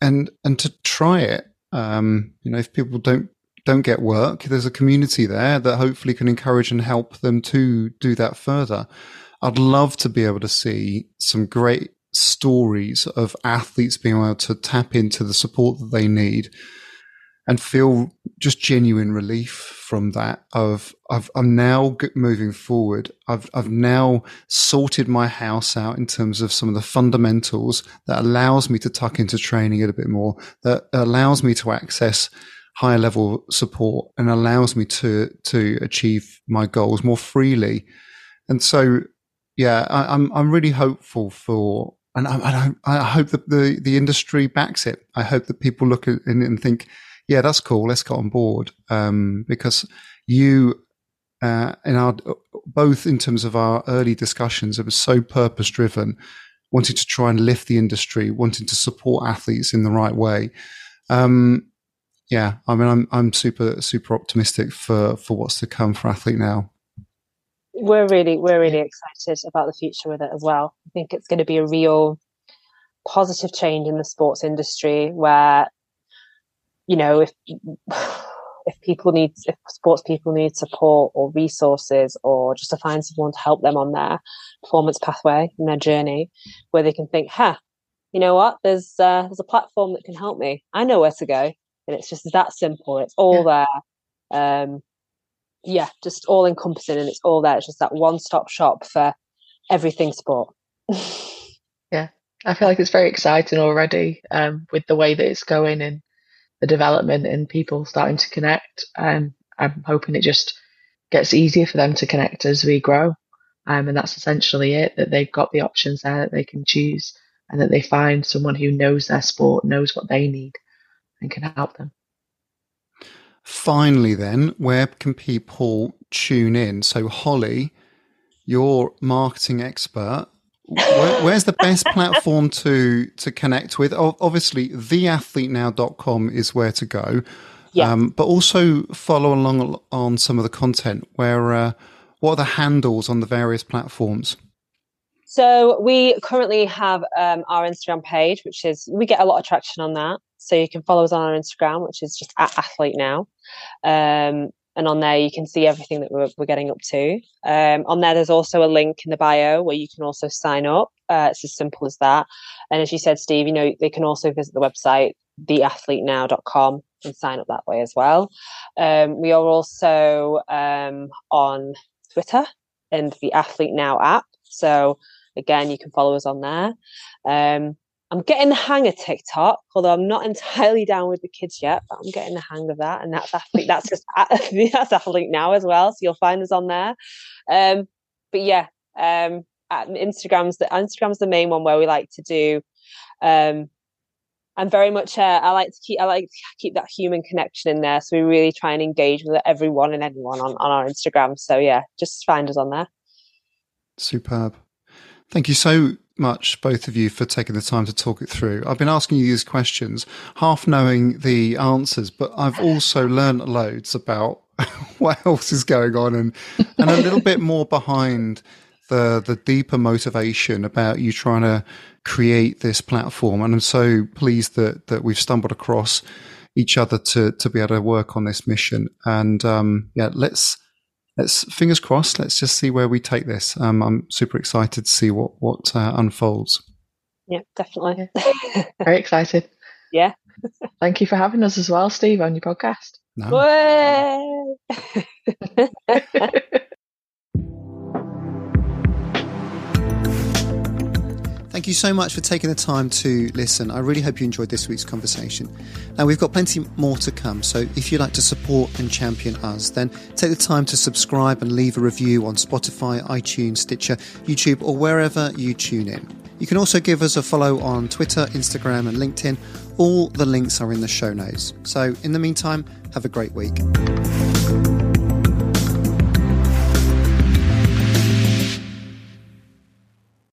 and and to try it um, you know, if people don't don't get work, there's a community there that hopefully can encourage and help them to do that further. I'd love to be able to see some great stories of athletes being able to tap into the support that they need and feel just genuine relief from that of I've, I'm now moving forward. I've, I've now sorted my house out in terms of some of the fundamentals that allows me to tuck into training a bit more, that allows me to access higher level support and allows me to, to achieve my goals more freely. And so, yeah, I, I'm, I'm really hopeful for and I, I, I, hope that the, the industry backs it. I hope that people look at it and think, yeah, that's cool. Let's get on board. Um, because you, uh, in our, both in terms of our early discussions, it was so purpose driven, wanting to try and lift the industry, wanting to support athletes in the right way. Um, yeah, I mean, I'm, I'm super, super optimistic for, for what's to come for athlete now we're really we're really excited about the future with it as well. I think it's going to be a real positive change in the sports industry where you know if if people need if sports people need support or resources or just to find someone to help them on their performance pathway and their journey where they can think huh you know what there's uh, there's a platform that can help me i know where to go and it's just that simple it's all yeah. there um yeah, just all encompassing and it's all there. It's just that one stop shop for everything sport. yeah, I feel like it's very exciting already um, with the way that it's going and the development and people starting to connect. Um, I'm hoping it just gets easier for them to connect as we grow. Um, and that's essentially it that they've got the options there that they can choose and that they find someone who knows their sport, knows what they need, and can help them. Finally, then, where can people tune in? So, Holly, you're marketing expert. Where, where's the best platform to to connect with? Obviously, theathletenow.com is where to go. Yeah. Um, but also follow along on some of the content. Where uh, what are the handles on the various platforms? So we currently have um, our Instagram page, which is we get a lot of traction on that. So you can follow us on our Instagram, which is just at Athlete Now. Um, and on there, you can see everything that we're, we're getting up to. Um, on there, there's also a link in the bio where you can also sign up. Uh, it's as simple as that. And as you said, Steve, you know, they can also visit the website, theathletenow.com and sign up that way as well. Um, we are also um, on Twitter and the Athlete Now app. So again, you can follow us on there. I'm getting the hang of TikTok, although I'm not entirely down with the kids yet, but I'm getting the hang of that. And that's athlete, that's just that's athlete now as well. So you'll find us on there. Um, but yeah, um, Instagram's the Instagram's the main one where we like to do. Um, I'm very much. Uh, I like to keep. I like to keep that human connection in there. So we really try and engage with everyone and anyone on on our Instagram. So yeah, just find us on there. Superb. Thank you so much, both of you, for taking the time to talk it through. I've been asking you these questions, half knowing the answers, but I've also learned loads about what else is going on and, and a little bit more behind the the deeper motivation about you trying to create this platform. And I'm so pleased that that we've stumbled across each other to to be able to work on this mission. And um, yeah, let's let's fingers crossed. Let's just see where we take this. Um, I'm super excited to see what what uh, unfolds. Yeah, definitely. Very excited. Yeah. Thank you for having us as well, Steve, on your podcast. No. Thank you so much for taking the time to listen. I really hope you enjoyed this week's conversation. Now, we've got plenty more to come, so if you'd like to support and champion us, then take the time to subscribe and leave a review on Spotify, iTunes, Stitcher, YouTube, or wherever you tune in. You can also give us a follow on Twitter, Instagram, and LinkedIn. All the links are in the show notes. So, in the meantime, have a great week.